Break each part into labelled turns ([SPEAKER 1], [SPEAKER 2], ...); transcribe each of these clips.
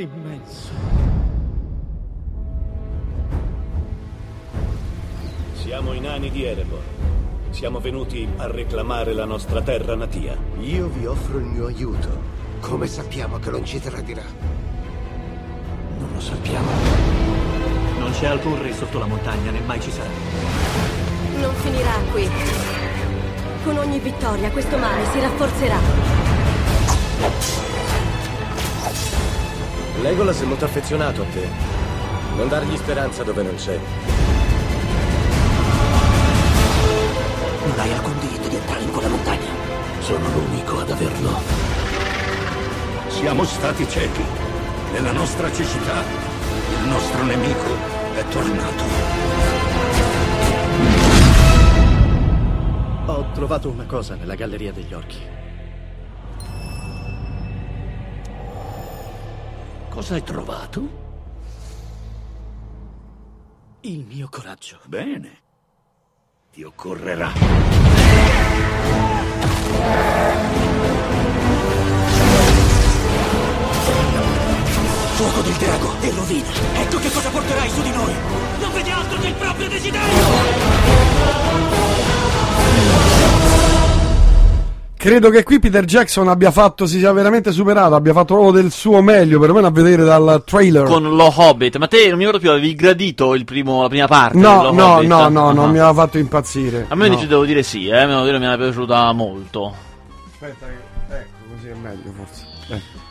[SPEAKER 1] l'immenso.
[SPEAKER 2] Siamo i nani di Erebor. Siamo venuti a reclamare la nostra terra natia.
[SPEAKER 3] Io vi offro il mio aiuto. Come sappiamo che non ci tradirà?
[SPEAKER 2] Non lo sappiamo.
[SPEAKER 4] Non c'è alcun re sotto la montagna, né mai ci sarà.
[SPEAKER 5] Non finirà qui. Con ogni vittoria questo mare si rafforzerà.
[SPEAKER 6] Legolas è molto affezionato a te. Non dargli speranza dove non c'è.
[SPEAKER 3] Non hai alcun diritto di entrare in quella montagna.
[SPEAKER 2] Sono l'unico ad averlo.
[SPEAKER 7] Siamo stati ciechi. Nella nostra cecità, il nostro nemico è tornato.
[SPEAKER 1] Ho trovato una cosa nella galleria degli orchi.
[SPEAKER 7] Cosa hai trovato?
[SPEAKER 1] Il mio coraggio.
[SPEAKER 7] Bene. Ti occorrerà.
[SPEAKER 3] Fuoco del drago e rovina. Ecco che cosa porterai su di noi. Non vedi altro che il proprio desiderio.
[SPEAKER 8] Credo che qui Peter Jackson abbia fatto, si sia veramente superato, abbia fatto proprio del suo meglio, perlomeno a vedere dal trailer.
[SPEAKER 9] Con lo Hobbit. Ma te non mi ricordo più, avevi gradito il primo- la prima parte?
[SPEAKER 8] No, no,
[SPEAKER 9] Hobbit?
[SPEAKER 8] no, no,
[SPEAKER 9] Ah.
[SPEAKER 8] non mi aveva fatto impazzire.
[SPEAKER 9] A me
[SPEAKER 8] no.
[SPEAKER 9] invece devo dire sì, eh, devo dire mi era piaciuta molto.
[SPEAKER 8] Aspetta, ecco, così è meglio forse.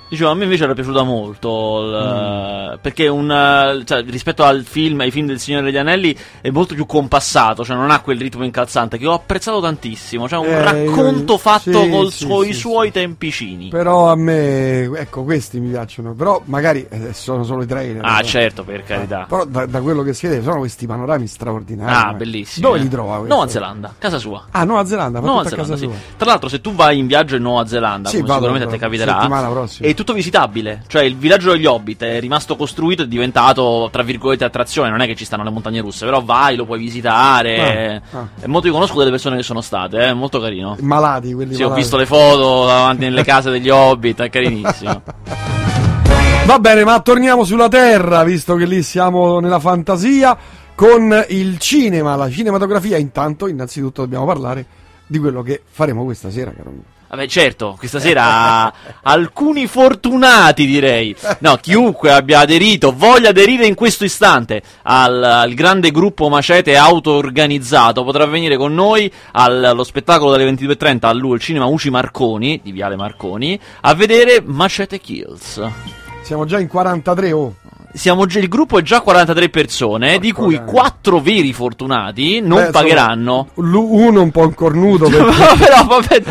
[SPEAKER 8] Eh.
[SPEAKER 9] Dicevo, a me invece era piaciuta molto. il-
[SPEAKER 8] Mm.
[SPEAKER 9] Perché un, eh, cioè, rispetto al film, ai film del Signore degli Anelli, è molto più compassato, cioè non ha quel ritmo incalzante che ho apprezzato tantissimo. Cioè, un
[SPEAKER 8] Eh,
[SPEAKER 9] racconto
[SPEAKER 8] io-
[SPEAKER 9] fatto
[SPEAKER 8] sì,
[SPEAKER 9] col
[SPEAKER 8] sì,
[SPEAKER 9] suoi,
[SPEAKER 8] sì,
[SPEAKER 9] suoi tempicini.
[SPEAKER 8] Però a me, ecco, questi mi piacciono. Però magari eh, sono solo i trailer.
[SPEAKER 9] Ah,
[SPEAKER 8] no?
[SPEAKER 9] certo, per carità.
[SPEAKER 8] Però da, da quello che si vede sono questi panorami straordinari.
[SPEAKER 9] Ah, bellissimo.
[SPEAKER 8] Dove
[SPEAKER 9] eh.
[SPEAKER 8] li trova? questi?
[SPEAKER 9] Nuova Zelanda, casa sua.
[SPEAKER 8] Ah, Nuova Zelanda,
[SPEAKER 9] Nuova Zelanda. Tra l'altro, se tu vai in viaggio in Nuova Zelanda, come
[SPEAKER 8] vado,
[SPEAKER 9] sicuramente a te
[SPEAKER 8] vado,
[SPEAKER 9] capiterà,
[SPEAKER 8] settimana prossima.
[SPEAKER 9] È tutto visitabile. Cioè, il villaggio degli Hobbit è rimasto costruito e diventato, tra virgolette, attrazione. Non è che ci stanno le montagne russe, però vai, lo puoi visitare.
[SPEAKER 8] Ah, ah.
[SPEAKER 9] E molto io conosco delle persone che sono state, è molto carino.
[SPEAKER 8] Malati, quelli
[SPEAKER 9] Sì, ho
[SPEAKER 8] malati.
[SPEAKER 9] visto le foto davanti nelle case degli Hobbit, è carinissimo.
[SPEAKER 8] Va bene, ma torniamo sulla Terra, visto che lì siamo nella fantasia, con il cinema, la cinematografia. Intanto, innanzitutto, dobbiamo parlare di quello che faremo questa sera, caro mio.
[SPEAKER 9] Vabbè, certo, questa sera alcuni fortunati direi. No, chiunque abbia aderito, voglia aderire in questo istante al, al grande gruppo Macete auto-organizzato, potrà venire con noi al- allo spettacolo dalle 22.30 al cinema Uci Marconi, di Viale Marconi, a vedere Macete Kills.
[SPEAKER 8] Siamo già in 43, oh.
[SPEAKER 9] Siamo già, il gruppo è già 43 persone, di cui
[SPEAKER 8] cane.
[SPEAKER 9] 4 veri fortunati non
[SPEAKER 8] Beh,
[SPEAKER 9] pagheranno.
[SPEAKER 8] Uno un po' un cornuto. perché-
[SPEAKER 9] Però vabbè,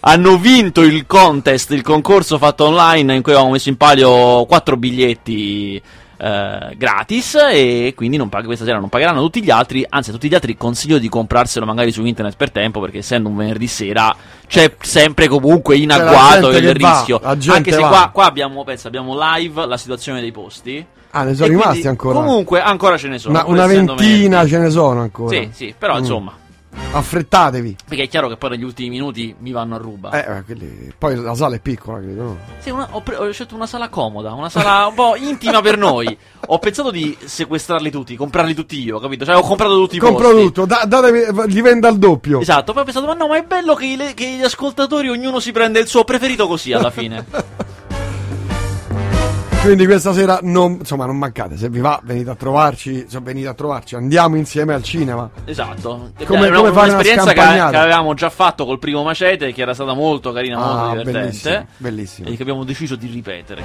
[SPEAKER 9] hanno vinto il contest, il concorso fatto online in cui avevamo messo in palio quattro biglietti eh, gratis e quindi non pag- questa sera non pagheranno tutti gli altri, anzi a tutti gli altri consiglio di comprarselo magari su internet per tempo perché essendo un venerdì sera c'è sempre comunque in agguato il
[SPEAKER 8] va,
[SPEAKER 9] rischio.
[SPEAKER 8] gente
[SPEAKER 9] Anche se
[SPEAKER 8] va.
[SPEAKER 9] qua, qua abbiamo, pensa, abbiamo live la situazione dei posti.
[SPEAKER 8] Ah, ne sono
[SPEAKER 9] E
[SPEAKER 8] rimasti ancora.
[SPEAKER 9] Comunque ancora ce ne sono.
[SPEAKER 8] Una, una ventina
[SPEAKER 9] venerdì.
[SPEAKER 8] ce ne sono ancora.
[SPEAKER 9] Sì, sì, però
[SPEAKER 8] Mm.
[SPEAKER 9] insomma.
[SPEAKER 8] Affrettatevi.
[SPEAKER 9] Perché è chiaro che poi negli ultimi minuti mi vanno a ruba.
[SPEAKER 8] Eh, eh, quelli- Poi la sala è piccola, credo. no?
[SPEAKER 9] Sì, una- ho, pre- ho scelto una sala comoda, una sala un po' intima per noi. Ho pensato di sequestrarli tutti, comprarli tutti io, capito? Cioè, ho comprato tutti i
[SPEAKER 8] Compro
[SPEAKER 9] posti.
[SPEAKER 8] tutto, da, datevi- li vendo al doppio.
[SPEAKER 9] Esatto, poi ho pensato, ma no, ma è bello che, i- che gli ascoltatori ognuno si prende il suo preferito così alla fine.
[SPEAKER 8] Quindi questa sera non, insomma, non mancate. Se vi va, venite a trovarci. Se venite a trovarci, andiamo insieme al cinema.
[SPEAKER 9] esatto.
[SPEAKER 8] Come- come fare
[SPEAKER 9] un'esperienza che, che avevamo già fatto col primo Macete, che era stata molto carina, molto
[SPEAKER 8] Ah,
[SPEAKER 9] divertente.
[SPEAKER 8] bellissimo.
[SPEAKER 9] E che abbiamo deciso di ripetere.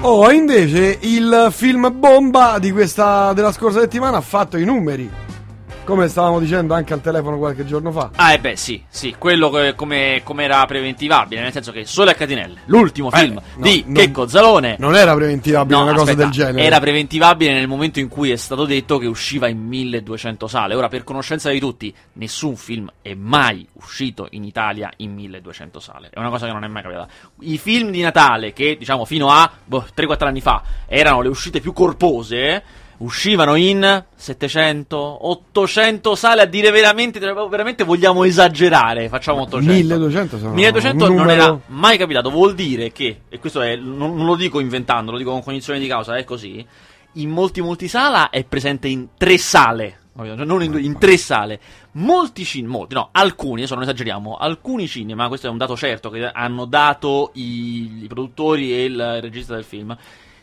[SPEAKER 8] Oh, invece il film bomba di questa della scorsa settimana ha fatto i numeri. Come stavamo dicendo anche al telefono qualche giorno fa.
[SPEAKER 9] Ah, e beh, sì, sì, quello che- come, come era preventivabile, nel senso che Sole a Catinelle, l'ultimo
[SPEAKER 8] Eh,
[SPEAKER 9] film
[SPEAKER 8] no,
[SPEAKER 9] di
[SPEAKER 8] non-
[SPEAKER 9] Checco Zalone.
[SPEAKER 8] Non era preventivabile
[SPEAKER 9] No,
[SPEAKER 8] una cosa
[SPEAKER 9] aspetta,
[SPEAKER 8] del genere.
[SPEAKER 9] Era preventivabile nel momento in cui è stato detto che usciva in 1200 sale. Ora, per conoscenza di tutti, nessun film è mai uscito in Italia in 1200 sale. È una cosa che non è mai capitata. I film di Natale, che diciamo fino a boh, 3-4 anni fa erano le uscite più corpose. Uscivano in 700, 800 sale, a dire veramente, veramente vogliamo esagerare, facciamo 800.
[SPEAKER 8] 1200 sono
[SPEAKER 9] 1200
[SPEAKER 8] un
[SPEAKER 9] non
[SPEAKER 8] numero-
[SPEAKER 9] era mai capitato, vuol dire che, e questo è, non, non lo dico inventando, lo dico con cognizione di causa, è così, in molti multisala è presente in tre sale, cioè non in, in tre sale. Molti cinema, molti, no, alcuni, adesso non esageriamo, alcuni cinema, questo è un dato certo che hanno dato i, i produttori e il regista del film,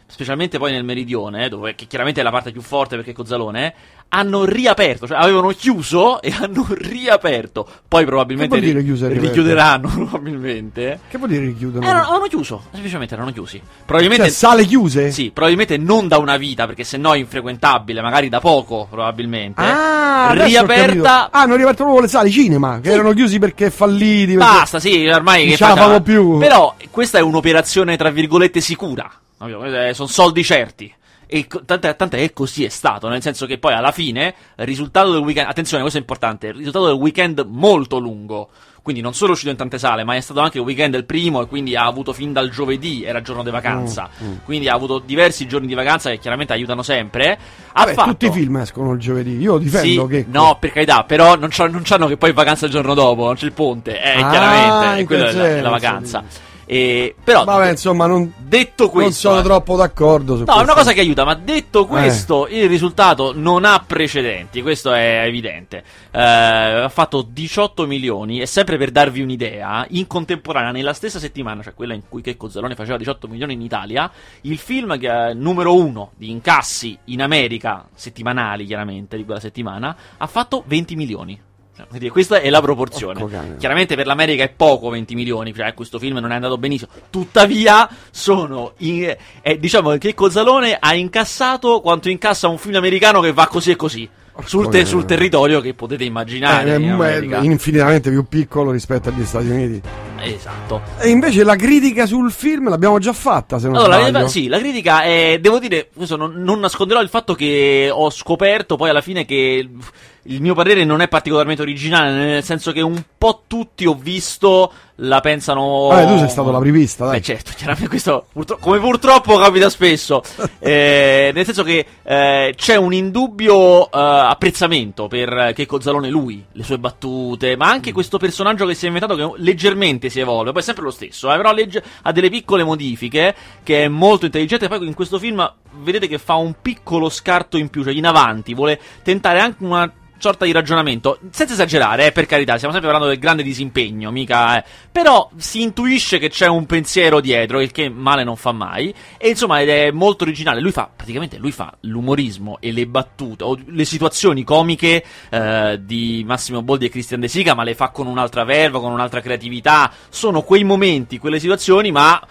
[SPEAKER 9] specialmente poi nel meridione, eh, dove che chiaramente è la parte più forte perché è Cozzalone, eh, hanno riaperto, cioè avevano chiuso e hanno riaperto. Poi probabilmente
[SPEAKER 8] Che vuol dire
[SPEAKER 9] ri- richiuderanno probabilmente.
[SPEAKER 8] Che vuol dire chiudono?
[SPEAKER 9] Erano, avevano chiuso, semplicemente erano chiusi. Probabilmente
[SPEAKER 8] Cioè, sale chiuse?
[SPEAKER 9] sì, probabilmente non da una vita, perché se no è infrequentabile, magari da poco, probabilmente.
[SPEAKER 8] Ah,
[SPEAKER 9] riaperta.
[SPEAKER 8] Ah, hanno riaperto proprio le sale cinema, che erano chiusi perché falliti. perché-
[SPEAKER 9] Basta, sì, ormai
[SPEAKER 8] Non
[SPEAKER 9] che
[SPEAKER 8] ce la
[SPEAKER 9] faccia-
[SPEAKER 8] famo più.
[SPEAKER 9] Però questa è un'operazione tra virgolette sicura. Sono soldi certi. E tant'è, tant'è che così è stato, nel senso che poi alla fine il risultato del weekend, attenzione, questo è importante, il risultato del weekend molto lungo, quindi non solo è uscito in tante sale, ma è stato anche il weekend il primo e quindi ha avuto fin dal giovedì, era giorno di vacanza,
[SPEAKER 8] Mm,
[SPEAKER 9] quindi ha avuto diversi giorni di vacanza che chiaramente aiutano sempre. Ha
[SPEAKER 8] Vabbè,
[SPEAKER 9] fatto...
[SPEAKER 8] tutti i film escono il giovedì. Io difendo
[SPEAKER 9] Sì,
[SPEAKER 8] che.
[SPEAKER 9] no, per carità, però non, c'ha- non c'hanno che poi vacanza il giorno dopo, non c'è il ponte, eh,
[SPEAKER 8] Ah,
[SPEAKER 9] chiaramente, quella è la, è la vacanza. E, però,
[SPEAKER 8] Vabbè, insomma, non,
[SPEAKER 9] detto questo,
[SPEAKER 8] non sono
[SPEAKER 9] eh,
[SPEAKER 8] troppo d'accordo su
[SPEAKER 9] No, è una cosa che aiuta, ma detto questo, il risultato non ha precedenti, questo è evidente. Eh, ha fatto 18 milioni, e sempre per darvi un'idea, in contemporanea, nella stessa settimana, cioè quella in cui che Cozzalone faceva 18 milioni in Italia, il film che è numero uno di incassi in America, settimanali chiaramente, di quella settimana, ha fatto 20 milioni. Quindi questa è la proporzione.
[SPEAKER 8] Porco.
[SPEAKER 9] Chiaramente per l'America è poco 20 milioni, cioè questo film non è andato benissimo. Tuttavia, sono. in- eh, diciamo che Cozzalone ha incassato quanto incassa un film americano che va così e così. Sul, te- sul territorio che potete immaginare.
[SPEAKER 8] Eh,
[SPEAKER 9] in
[SPEAKER 8] è infinitamente più piccolo rispetto agli Stati Uniti.
[SPEAKER 9] Esatto.
[SPEAKER 8] E invece la critica sul film l'abbiamo già fatta, se non
[SPEAKER 9] Allora,
[SPEAKER 8] sbaglio.
[SPEAKER 9] la- sì, la critica è. Devo dire, non, non nasconderò il fatto che ho scoperto poi alla fine che il mio parere non è particolarmente originale, nel senso che un po' tutti ho visto la pensano.
[SPEAKER 8] Vabbè, tu sei stato l'apripista, dai.
[SPEAKER 9] Beh, certo, chiaramente questo, purtro- come purtroppo capita spesso. Eh, nel senso che eh, c'è un indubbio eh, apprezzamento per Checco Zalone lui, le sue battute, ma anche questo personaggio che si è inventato che leggermente si evolve, poi è sempre lo stesso, eh, però legge- ha delle piccole modifiche che è molto intelligente. Poi in questo film vedete che fa un piccolo scarto in più, cioè in avanti, vuole tentare anche una sorta di ragionamento, senza esagerare, eh, per carità, stiamo sempre parlando del grande disimpegno, mica, eh. però si intuisce che c'è un pensiero dietro, il che male non fa mai, e insomma ed è molto originale, lui fa, praticamente lui fa l'umorismo e le battute, o le situazioni comiche eh, di Massimo Boldi e Christian De Sica, ma le fa con un'altra verva, con un'altra creatività, sono quei momenti, quelle situazioni, ma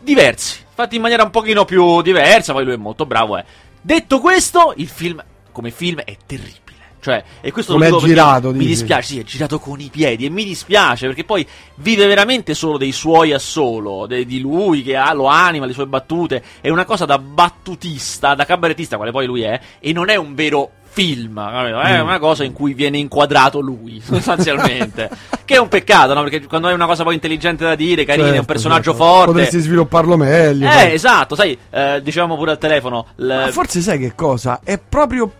[SPEAKER 9] diversi, fatti in maniera un pochino più diversa, poi lui è molto bravo, eh. Detto questo, il film, come film, è terribile. Cioè, e questo
[SPEAKER 8] Com'è
[SPEAKER 9] lo dico perché
[SPEAKER 8] girato,
[SPEAKER 9] mi dispiace, sì, è girato con i piedi e mi dispiace perché poi vive veramente solo dei suoi assolo, de- di lui che ha, lo anima, le sue battute, è una cosa da battutista, da cabarettista, quale poi lui è, e non è un vero film, è
[SPEAKER 8] Mm.
[SPEAKER 9] una cosa in cui viene inquadrato lui, sostanzialmente. che è un peccato, no? Perché quando hai una cosa poi intelligente da dire, carina, è un
[SPEAKER 8] Certo,
[SPEAKER 9] personaggio
[SPEAKER 8] certo.
[SPEAKER 9] forte.
[SPEAKER 8] Potresti svilupparlo meglio.
[SPEAKER 9] Eh,
[SPEAKER 8] poi.
[SPEAKER 9] esatto, sai, eh, dicevamo pure al telefono. l-
[SPEAKER 8] Ma forse sai che cosa? È proprio.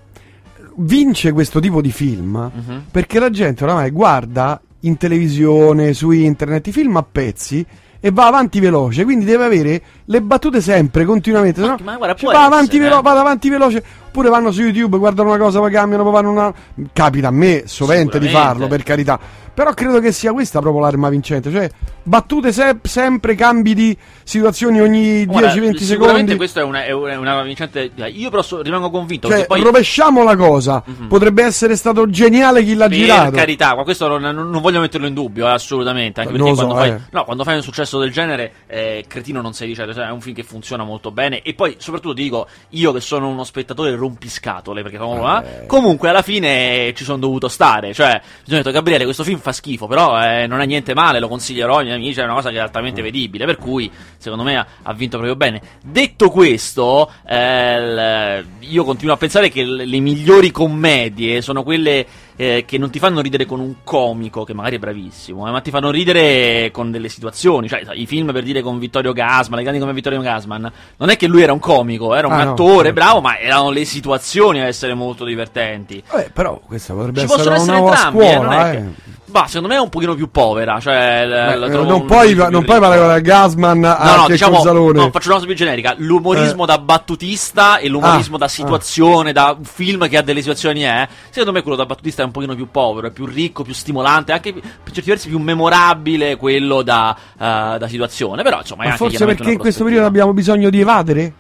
[SPEAKER 8] Vince questo tipo di film
[SPEAKER 9] Mhm.
[SPEAKER 8] perché la gente oramai guarda in televisione, su internet, i film a pezzi e va avanti veloce, quindi deve avere le battute sempre, continuamente. se no-
[SPEAKER 9] Ma guarda,
[SPEAKER 8] cioè, va avanti velo-
[SPEAKER 9] eh.
[SPEAKER 8] vado avanti veloce, oppure vanno su YouTube, guardano una cosa, poi cambiano, poi fanno una. Capita a me sovente di farlo, per carità. Però credo che sia questa proprio l'arma vincente, cioè battute se- sempre, cambi di situazioni ogni 10-20
[SPEAKER 9] Guarda,
[SPEAKER 8] secondi.
[SPEAKER 9] Sicuramente questa è una, è vincente. Io però so- rimango convinto
[SPEAKER 8] Cioè,
[SPEAKER 9] che poi.
[SPEAKER 8] rovesciamo la cosa. Potrebbe essere stato geniale chi l'ha
[SPEAKER 9] Per
[SPEAKER 8] girato.
[SPEAKER 9] carità, ma questo non, non- voglio metterlo in dubbio, eh, assolutamente. Anche perché
[SPEAKER 8] so,
[SPEAKER 9] quando, fai,
[SPEAKER 8] eh.
[SPEAKER 9] no, quando fai un successo del genere, eh, cretino non sei di certo. cioè, È un film che funziona molto bene. E poi, soprattutto, ti dico, io che sono uno spettatore rompiscatole, perché comunque, eh, comunque alla fine ci sono dovuto stare. Cioè, mi sono detto, Gabriele, questo film fa schifo, però eh, non è niente male, lo consiglierò ai miei amici, è una cosa che è altamente vedibile. Per cui, secondo me, ha, ha vinto proprio bene. Detto questo, eh, io continuo a pensare che le migliori commedie sono quelle eh, che non ti fanno ridere con un comico, che magari è bravissimo, eh, ma ti fanno ridere con delle situazioni. Cioè, i film per dire con Vittorio Gasman, le grandi come Vittorio Gasman, non è che lui era un comico, era un
[SPEAKER 8] Ah, no,
[SPEAKER 9] attore
[SPEAKER 8] certo.
[SPEAKER 9] bravo, ma erano le situazioni a essere molto divertenti.
[SPEAKER 8] Vabbè, però questa potrebbe
[SPEAKER 9] Ci
[SPEAKER 8] essere una nuova
[SPEAKER 9] entrambi, eh,
[SPEAKER 8] scuola, eh.
[SPEAKER 9] Bah, secondo me è un pochino più povera. Cioè, la-
[SPEAKER 8] Beh,
[SPEAKER 9] la
[SPEAKER 8] eh,
[SPEAKER 9] trovo
[SPEAKER 8] non puoi, non puoi paragonare Gasman a
[SPEAKER 9] No, no, diciamo, no, faccio una cosa più generica. L'umorismo da battutista e l'umorismo
[SPEAKER 8] Ah,
[SPEAKER 9] da situazione, da un film che ha delle situazioni, è. Secondo me quello da battutista è un pochino più povero, è più ricco, più stimolante, anche per certi versi più memorabile quello da, eh, da situazione. Però, insomma,
[SPEAKER 8] Ma forse perché in questo periodo abbiamo bisogno di evadere?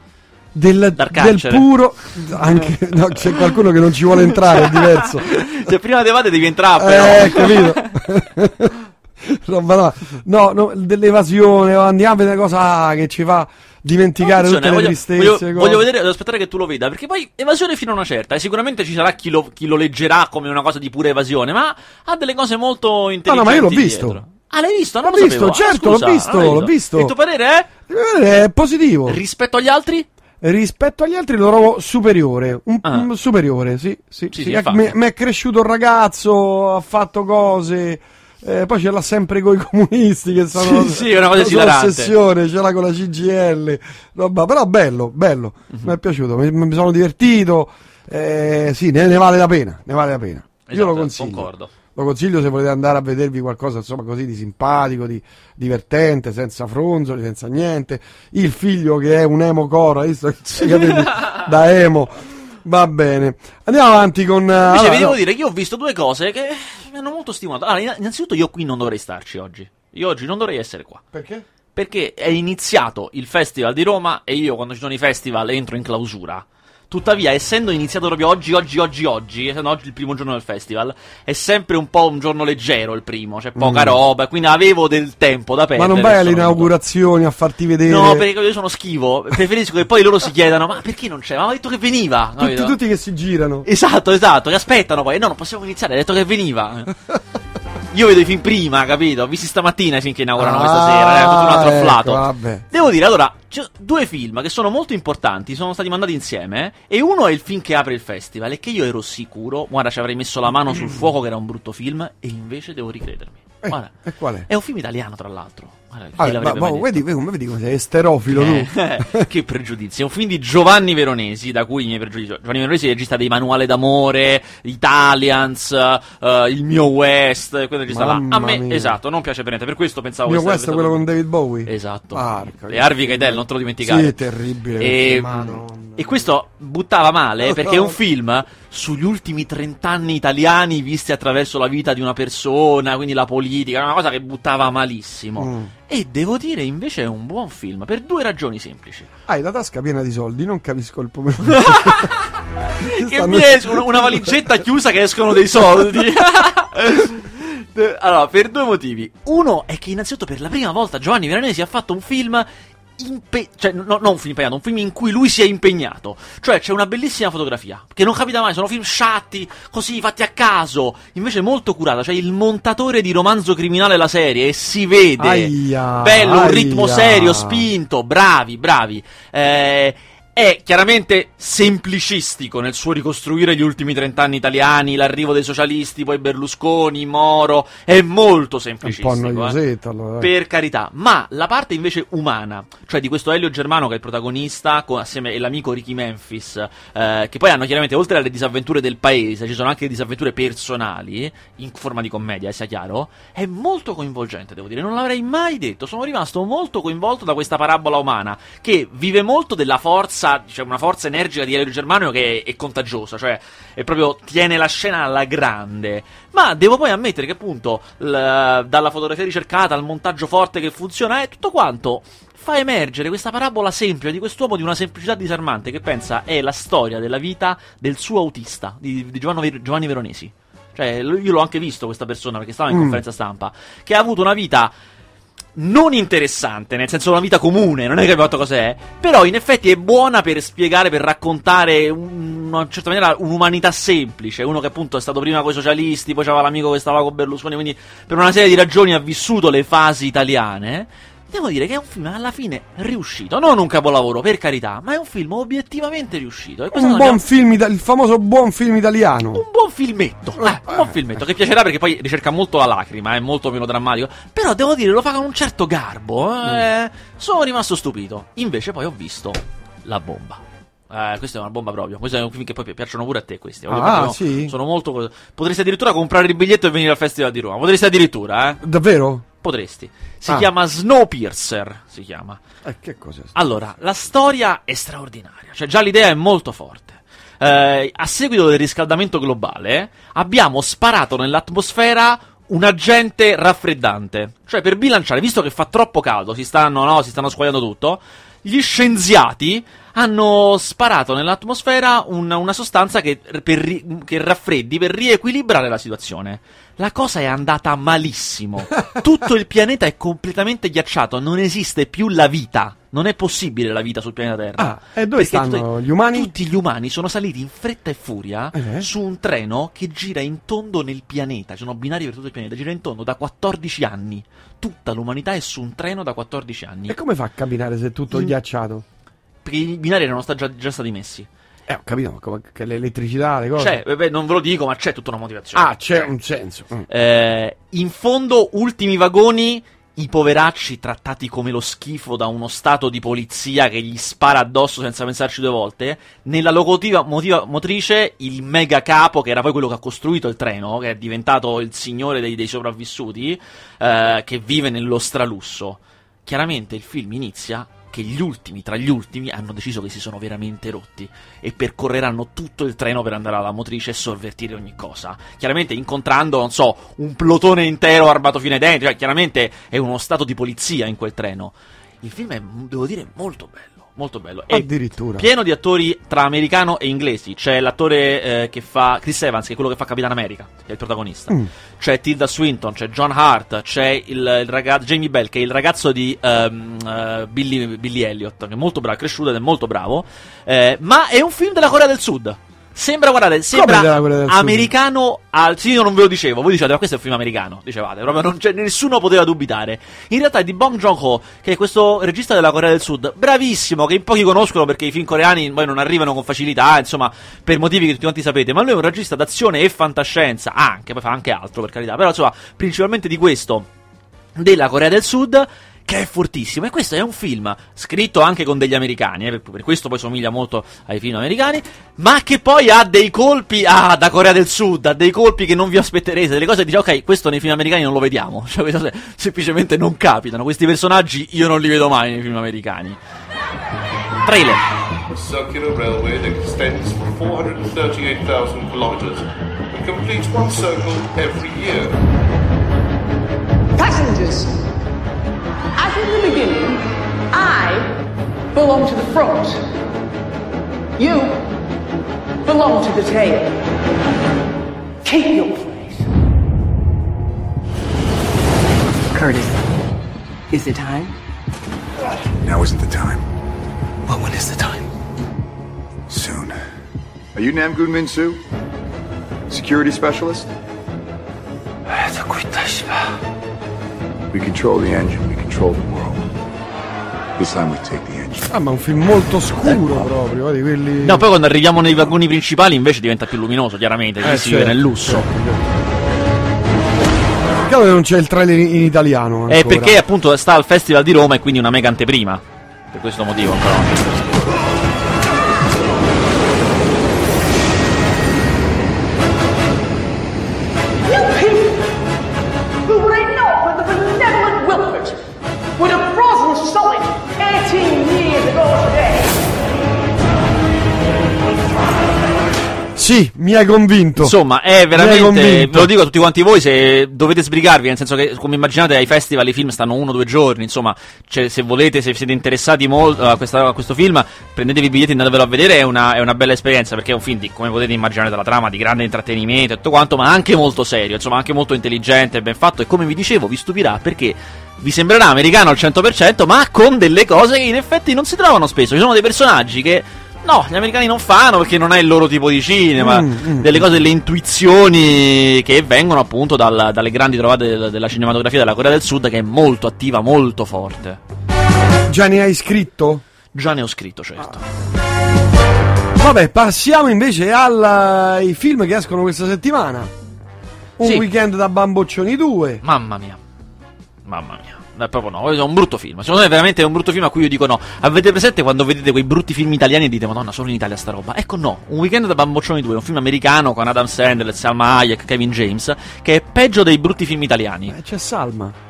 [SPEAKER 8] Del, del puro. Anche, no, c'è qualcuno che non ci vuole entrare, è diverso.
[SPEAKER 9] Se prima di evadere devi entrare,
[SPEAKER 8] Eh,
[SPEAKER 9] però.
[SPEAKER 8] capito? Roba no, no, no, dell'evasione, andiamo a vedere cosa che ci fa dimenticare tutte le
[SPEAKER 9] voglio,
[SPEAKER 8] tristezze.
[SPEAKER 9] voglio- voglio vedere, devo aspettare che tu lo veda, perché poi evasione fino a una certa, e sicuramente ci sarà chi lo, chi lo leggerà come una cosa di pura evasione, ma ha delle cose molto intelligenti.
[SPEAKER 8] ma io l'ho
[SPEAKER 9] dietro.
[SPEAKER 8] visto.
[SPEAKER 9] Ah, l'hai visto? Non
[SPEAKER 8] L'ho visto,
[SPEAKER 9] sapevo. Ah,
[SPEAKER 8] certo,
[SPEAKER 9] scusa,
[SPEAKER 8] l'ho visto, l'ho visto.
[SPEAKER 9] Il tuo parere è?
[SPEAKER 8] Eh, È positivo.
[SPEAKER 9] Rispetto agli altri?
[SPEAKER 8] Rispetto agli altri lo trovo superiore. Un,
[SPEAKER 9] Ah.
[SPEAKER 8] un superiore, sì. sì,
[SPEAKER 9] Sì,
[SPEAKER 8] sì. mi è cresciuto il ragazzo, ha fatto cose. Eh, poi ce l'ha sempre con i comunisti che sono,
[SPEAKER 9] Sì, sì, una cosa esilarante.
[SPEAKER 8] ossessione, ce l'ha con la CGL. roba, però bello, bello.
[SPEAKER 9] Mhm.
[SPEAKER 8] Mi è piaciuto, mi, mi sono divertito. eh, sì, ne, ne vale la pena. Ne vale la pena. Io
[SPEAKER 9] Esatto,
[SPEAKER 8] lo consiglio.
[SPEAKER 9] concordo.
[SPEAKER 8] Lo consiglio se volete andare a vedervi qualcosa insomma così di simpatico, di divertente, senza fronzoli, senza niente. Il figlio che è un emo coro, hai visto? Da emo. Va bene. Andiamo avanti con... eh,
[SPEAKER 9] Invece
[SPEAKER 8] allora,
[SPEAKER 9] vi devo
[SPEAKER 8] no,
[SPEAKER 9] dire che io ho visto due cose che mi hanno molto stimolato. Allora, inna- innanzitutto io qui non dovrei starci oggi. Io oggi non dovrei essere qua.
[SPEAKER 8] Perché?
[SPEAKER 9] Perché è iniziato il Festival di Roma e io quando ci sono i festival entro in clausura. Tuttavia, essendo iniziato proprio oggi, oggi, oggi, oggi, essendo oggi il primo giorno del festival, è sempre un po' un giorno leggero il primo, c'è poca roba, quindi avevo del tempo da
[SPEAKER 8] Ma
[SPEAKER 9] perdere.
[SPEAKER 8] non vai alle inaugurazioni a farti vedere...
[SPEAKER 9] No, perché io sono schivo. Preferisco che poi loro si chiedano: Ma perché non c'è? Ma ha detto che veniva.
[SPEAKER 8] tutti, tutti che si girano.
[SPEAKER 9] Esatto, esatto, che aspettano poi. No, non possiamo iniziare, ha detto che veniva. Io vedo i film prima, capito? Ho visti stamattina i film che inaugurano questa
[SPEAKER 8] Ah,
[SPEAKER 9] sera, è tutto un altro
[SPEAKER 8] ecco,
[SPEAKER 9] afflato.
[SPEAKER 8] vabbè.
[SPEAKER 9] Devo dire, allora, due film che sono molto importanti, sono stati mandati insieme, e uno è il film che apre il festival, e che io ero sicuro, guarda, ci avrei messo la mano sul fuoco che era un brutto film, e invece devo ricredermi.
[SPEAKER 8] Eh,
[SPEAKER 9] Guarda,
[SPEAKER 8] e qual è?
[SPEAKER 9] è un film italiano, tra l'altro. Chi
[SPEAKER 8] Vabbè, ma, ma
[SPEAKER 9] mai
[SPEAKER 8] vedi,
[SPEAKER 9] detto?
[SPEAKER 8] vedi, come sei esterofilo tu.
[SPEAKER 9] Eh, che pregiudizi. È un film di Giovanni Veronesi, da cui i miei pregiudizi. Giovanni Veronesi è il regista dei Manuale d'amore, Italians, eh, Il mio West. Quello regista là. A me,
[SPEAKER 8] mia.
[SPEAKER 9] esatto, non piace per niente. Per questo pensavo
[SPEAKER 8] Mio
[SPEAKER 9] che
[SPEAKER 8] questo è quello con David Bowie.
[SPEAKER 9] Esatto.
[SPEAKER 8] Porca
[SPEAKER 9] Le Harvey Keitel, non te lo dimenticare.
[SPEAKER 8] Sì, è terribile.
[SPEAKER 9] E,
[SPEAKER 8] Madonna.
[SPEAKER 9] e questo buttava male perché è un film sugli ultimi 30 anni italiani visti attraverso la vita di una persona, quindi la politica, una cosa che buttava malissimo.
[SPEAKER 8] Mm.
[SPEAKER 9] E devo dire invece è un buon film per due ragioni semplici.
[SPEAKER 8] Hai la tasca piena di soldi, non capisco il pomeriggio.
[SPEAKER 9] che mi esce una, una valigetta chiusa che escono dei soldi. allora, per due motivi. Uno è che innanzitutto per la prima volta Giovanni Veronesi ha fatto un film impe- cioè no, non un film impegnato, un film in cui lui si è impegnato. Cioè c'è una bellissima fotografia, che non capita mai, sono film sciatti, così fatti a caso, invece molto curata, cioè il montatore di romanzo criminale la serie e si vede.
[SPEAKER 8] Aia,
[SPEAKER 9] Bello, un
[SPEAKER 8] aia.
[SPEAKER 9] ritmo serio, spinto, bravi, bravi. Eh, è chiaramente semplicistico nel suo ricostruire gli ultimi trent'anni italiani, l'arrivo dei socialisti, poi Berlusconi, Moro, è molto
[SPEAKER 8] un
[SPEAKER 9] semplicistico.
[SPEAKER 8] po'
[SPEAKER 9] eh.
[SPEAKER 8] noiosetto allora.
[SPEAKER 9] Per carità, ma la parte invece umana, cioè di questo Elio Germano che è il protagonista, con- assieme all'amico Ricky Memphis, eh, che poi hanno chiaramente, oltre alle disavventure del paese, ci sono anche disavventure personali, in forma di commedia, eh, sia chiaro, è molto coinvolgente, devo dire, non l'avrei mai detto, sono rimasto molto coinvolto da questa parabola umana, che vive molto della forza, cioè una forza energica di Elio Germano che è, è contagiosa, cioè è proprio tiene la scena alla grande. Ma devo poi ammettere che appunto l- dalla fotografia ricercata al montaggio forte che funziona è tutto quanto fa emergere questa parabola semplice di quest'uomo di una semplicità disarmante che pensa è la storia della vita del suo autista, di, di Giovanni, Ver- Giovanni Veronesi. Cioè, io l'ho anche visto questa persona perché stava in
[SPEAKER 8] Mm.
[SPEAKER 9] conferenza stampa, che ha avuto una vita non interessante, nel senso una vita comune, non è che abbia fatto cos'è, però in effetti è buona per spiegare, per raccontare in una certa maniera un'umanità semplice, uno che appunto è stato prima con i socialisti, poi c'aveva l'amico che stava con Berlusconi, quindi per una serie di ragioni ha vissuto le fasi italiane. Devo dire che è un film alla fine riuscito. Non un capolavoro, per carità, ma è un film obiettivamente riuscito. E
[SPEAKER 8] Un buon
[SPEAKER 9] è-
[SPEAKER 8] film, ita- il famoso buon film italiano.
[SPEAKER 9] un buon filmetto. Eh, un buon filmetto che piacerà perché poi ricerca molto la lacrima, è molto meno drammatico. Però devo dire, lo fa con un certo garbo. eh. Sono rimasto stupito. Invece poi ho visto La bomba. Eh, questa è una bomba proprio. Questo è un film che poi pi- piacciono pure a te. Questi
[SPEAKER 8] Ah,
[SPEAKER 9] proprio-
[SPEAKER 8] sì?
[SPEAKER 9] Sono molto. Potresti addirittura comprare il biglietto e venire al Festival di Roma. Potresti addirittura, eh?
[SPEAKER 8] Davvero?
[SPEAKER 9] Potresti. Si
[SPEAKER 8] Ah.
[SPEAKER 9] chiama Snowpiercer. Si chiama.
[SPEAKER 8] Eh, che cos'è?
[SPEAKER 9] Allora, la storia è straordinaria, cioè già l'idea è molto forte. Eh, a seguito del riscaldamento globale, abbiamo sparato nell'atmosfera un agente raffreddante. Cioè, per bilanciare, visto che fa troppo caldo, si stanno, no, si stanno squagliando tutto, gli scienziati hanno sparato nell'atmosfera un- una sostanza che, per che raffreddi per riequilibrare la situazione. La cosa è andata malissimo. Tutto il pianeta è completamente ghiacciato, non esiste più la vita. Non è possibile la vita sul pianeta Terra.
[SPEAKER 8] Ah, e dove
[SPEAKER 9] Perché
[SPEAKER 8] stanno
[SPEAKER 9] tutti-
[SPEAKER 8] gli umani?
[SPEAKER 9] Tutti gli umani sono saliti in fretta e furia
[SPEAKER 8] Eh?
[SPEAKER 9] su un treno che gira in tondo nel pianeta. Ci sono binari per tutto il pianeta, gira in tondo da 14 anni. Tutta l'umanità è su un treno da 14 anni.
[SPEAKER 8] E come fa a camminare se è tutto
[SPEAKER 9] In-
[SPEAKER 8] ghiacciato?
[SPEAKER 9] Perché i binari erano già, già stati messi.
[SPEAKER 8] Eh, ho capito, ma che l'elettricità, le cose.
[SPEAKER 9] C'è, eh, beh, non ve lo dico, ma c'è tutta una motivazione.
[SPEAKER 8] Ah, c'è un senso. Mm.
[SPEAKER 9] Eh, in fondo, ultimi vagoni, i poveracci trattati come lo schifo da uno stato di polizia che gli spara addosso senza pensarci due volte. Nella locomotiva motiva- motrice, il mega capo, che era poi quello che ha costruito il treno, che è diventato il signore dei, dei sopravvissuti, eh, che vive nello stralusso. Chiaramente il film inizia che gli ultimi tra gli ultimi hanno deciso che si sono veramente rotti e percorreranno tutto il treno per andare alla motrice e sovvertire ogni cosa. Chiaramente incontrando, non so, un plotone intero armato fino ai denti, cioè chiaramente è uno stato di polizia in quel treno. Il film è, devo dire, molto bello. Molto bello.
[SPEAKER 8] Addirittura.
[SPEAKER 9] pieno di attori tra americano e inglesi. C'è l'attore eh, che fa Chris Evans, che è quello che fa Capitan America, che è il protagonista.
[SPEAKER 8] Mm.
[SPEAKER 9] C'è Tilda Swinton, c'è John Hart, c'è il, il ragazzo Jamie Bell, che è il ragazzo di ehm, eh, Billy, Billy Elliot, che è molto bravo, è cresciuto ed è molto bravo. Eh, ma è un film della Corea del Sud. Sembra, guardate, sembra americano al... Sì, io non ve lo dicevo, voi dicevate, ma questo è un film americano, dicevate, proprio non c'è, nessuno poteva dubitare. In realtà è di Bong Joon-ho, che è questo regista della Corea del Sud, bravissimo, che in pochi conoscono perché i film coreani poi non arrivano con facilità, insomma, per motivi che tutti quanti sapete, ma lui è un regista d'azione e fantascienza, anche, poi fa anche altro per carità, però insomma, principalmente di questo della Corea del Sud che è fortissimo e questo è un film scritto anche con degli americani, eh, per, questo poi somiglia molto ai film americani, ma che poi ha dei colpi ah, da Corea del Sud, ha dei colpi che non vi aspetterete, delle cose che dice ok, questo nei film americani non lo vediamo, cioè queste cose semplicemente non capitano, questi personaggi io non li vedo mai nei film americani. Trailer.
[SPEAKER 10] A circular railway that extends for 438,000 kilometers and completes one circle every year.
[SPEAKER 11] Belong to the front. You belong to the tail. Keep your place.
[SPEAKER 12] Curtis, is it time?
[SPEAKER 13] Now isn't the time.
[SPEAKER 12] But when is the time?
[SPEAKER 13] Soon. Are you Namgoon Min Soo? Security specialist? We control the engine, we control the world.
[SPEAKER 8] Ah, ma è un film molto scuro proprio, eh, di quelli...
[SPEAKER 9] No, poi quando arriviamo nei vagoni principali invece diventa più luminoso, chiaramente,
[SPEAKER 8] Eh,
[SPEAKER 9] si
[SPEAKER 8] certo,
[SPEAKER 9] vive nel lusso.
[SPEAKER 8] Peccato che non c'è il trailer in, italiano.
[SPEAKER 9] È
[SPEAKER 8] ancora.
[SPEAKER 9] perché appunto sta al Festival di Roma e quindi una mega anteprima. Per questo motivo ancora non
[SPEAKER 8] Sì, mi hai convinto.
[SPEAKER 9] Insomma, è veramente. Ve lo dico a tutti quanti voi, se dovete sbrigarvi, nel senso che, come immaginate, ai festival i film stanno uno o due giorni. Insomma, cioè, se volete, se siete interessati molto a, questa- a questo film, prendetevi i biglietti e andatevelo a vedere. È una, è una bella esperienza perché è un film, di, come potete immaginare dalla trama, di grande intrattenimento e tutto quanto, ma anche molto serio, insomma, anche molto intelligente, ben fatto. E come vi dicevo, vi stupirà perché. Vi sembrerà americano al 100%, ma con delle cose che in effetti non si trovano spesso. Ci sono dei personaggi che No, gli americani non fanno perché non è il loro tipo di cinema.
[SPEAKER 8] Mm, mm.
[SPEAKER 9] delle cose, delle intuizioni che vengono appunto dal- dalle grandi trovate del- della cinematografia della Corea del Sud, che è molto attiva, molto forte.
[SPEAKER 8] Già ne hai scritto?
[SPEAKER 9] Già ne ho scritto, certo.
[SPEAKER 8] Vabbè, passiamo invece ai film che escono questa settimana. Un
[SPEAKER 9] Sì.
[SPEAKER 8] weekend da Bamboccioni 2.
[SPEAKER 9] Mamma mia. Mamma mia. È proprio no, è un brutto film. Secondo me veramente è un brutto film a cui io dico no. Avete presente quando vedete quei brutti film italiani e dite Madonna, solo in Italia sta roba? Ecco no, Un weekend da Bamboccioni 2, un film americano con Adam Sandler, Salma Hayek, Kevin James, che è peggio dei brutti film italiani.
[SPEAKER 8] Eh, c'è Salma.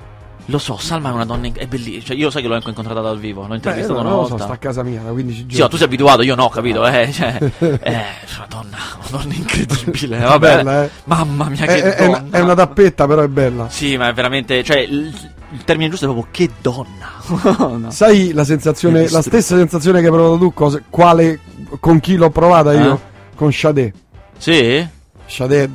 [SPEAKER 9] Lo so, Salma è una donna, in- è bellissima. Cioè, io sai che l'ho anche incontrata dal vivo, l'ho
[SPEAKER 8] Beh,
[SPEAKER 9] intervistata
[SPEAKER 8] non
[SPEAKER 9] una
[SPEAKER 8] lo
[SPEAKER 9] volta.
[SPEAKER 8] so, sta a casa mia da 15 giorni.
[SPEAKER 9] Sì, no, tu sei abituato, io no, capito? Eh, cioè, eh, madonna, madonna incredibile. Vabbè,
[SPEAKER 8] bella, eh.
[SPEAKER 9] mamma mia, che
[SPEAKER 8] è- una,
[SPEAKER 9] donna.
[SPEAKER 8] è una tappetta, però è bella.
[SPEAKER 9] Sì, ma è veramente, cioè, il, il termine giusto è proprio che donna. No.
[SPEAKER 8] Sai la sensazione, la stessa sensazione che hai provato tu, cosa- quale, con chi l'ho provata io?
[SPEAKER 9] Eh?
[SPEAKER 8] Con Shade.
[SPEAKER 9] Sì?
[SPEAKER 8] Shade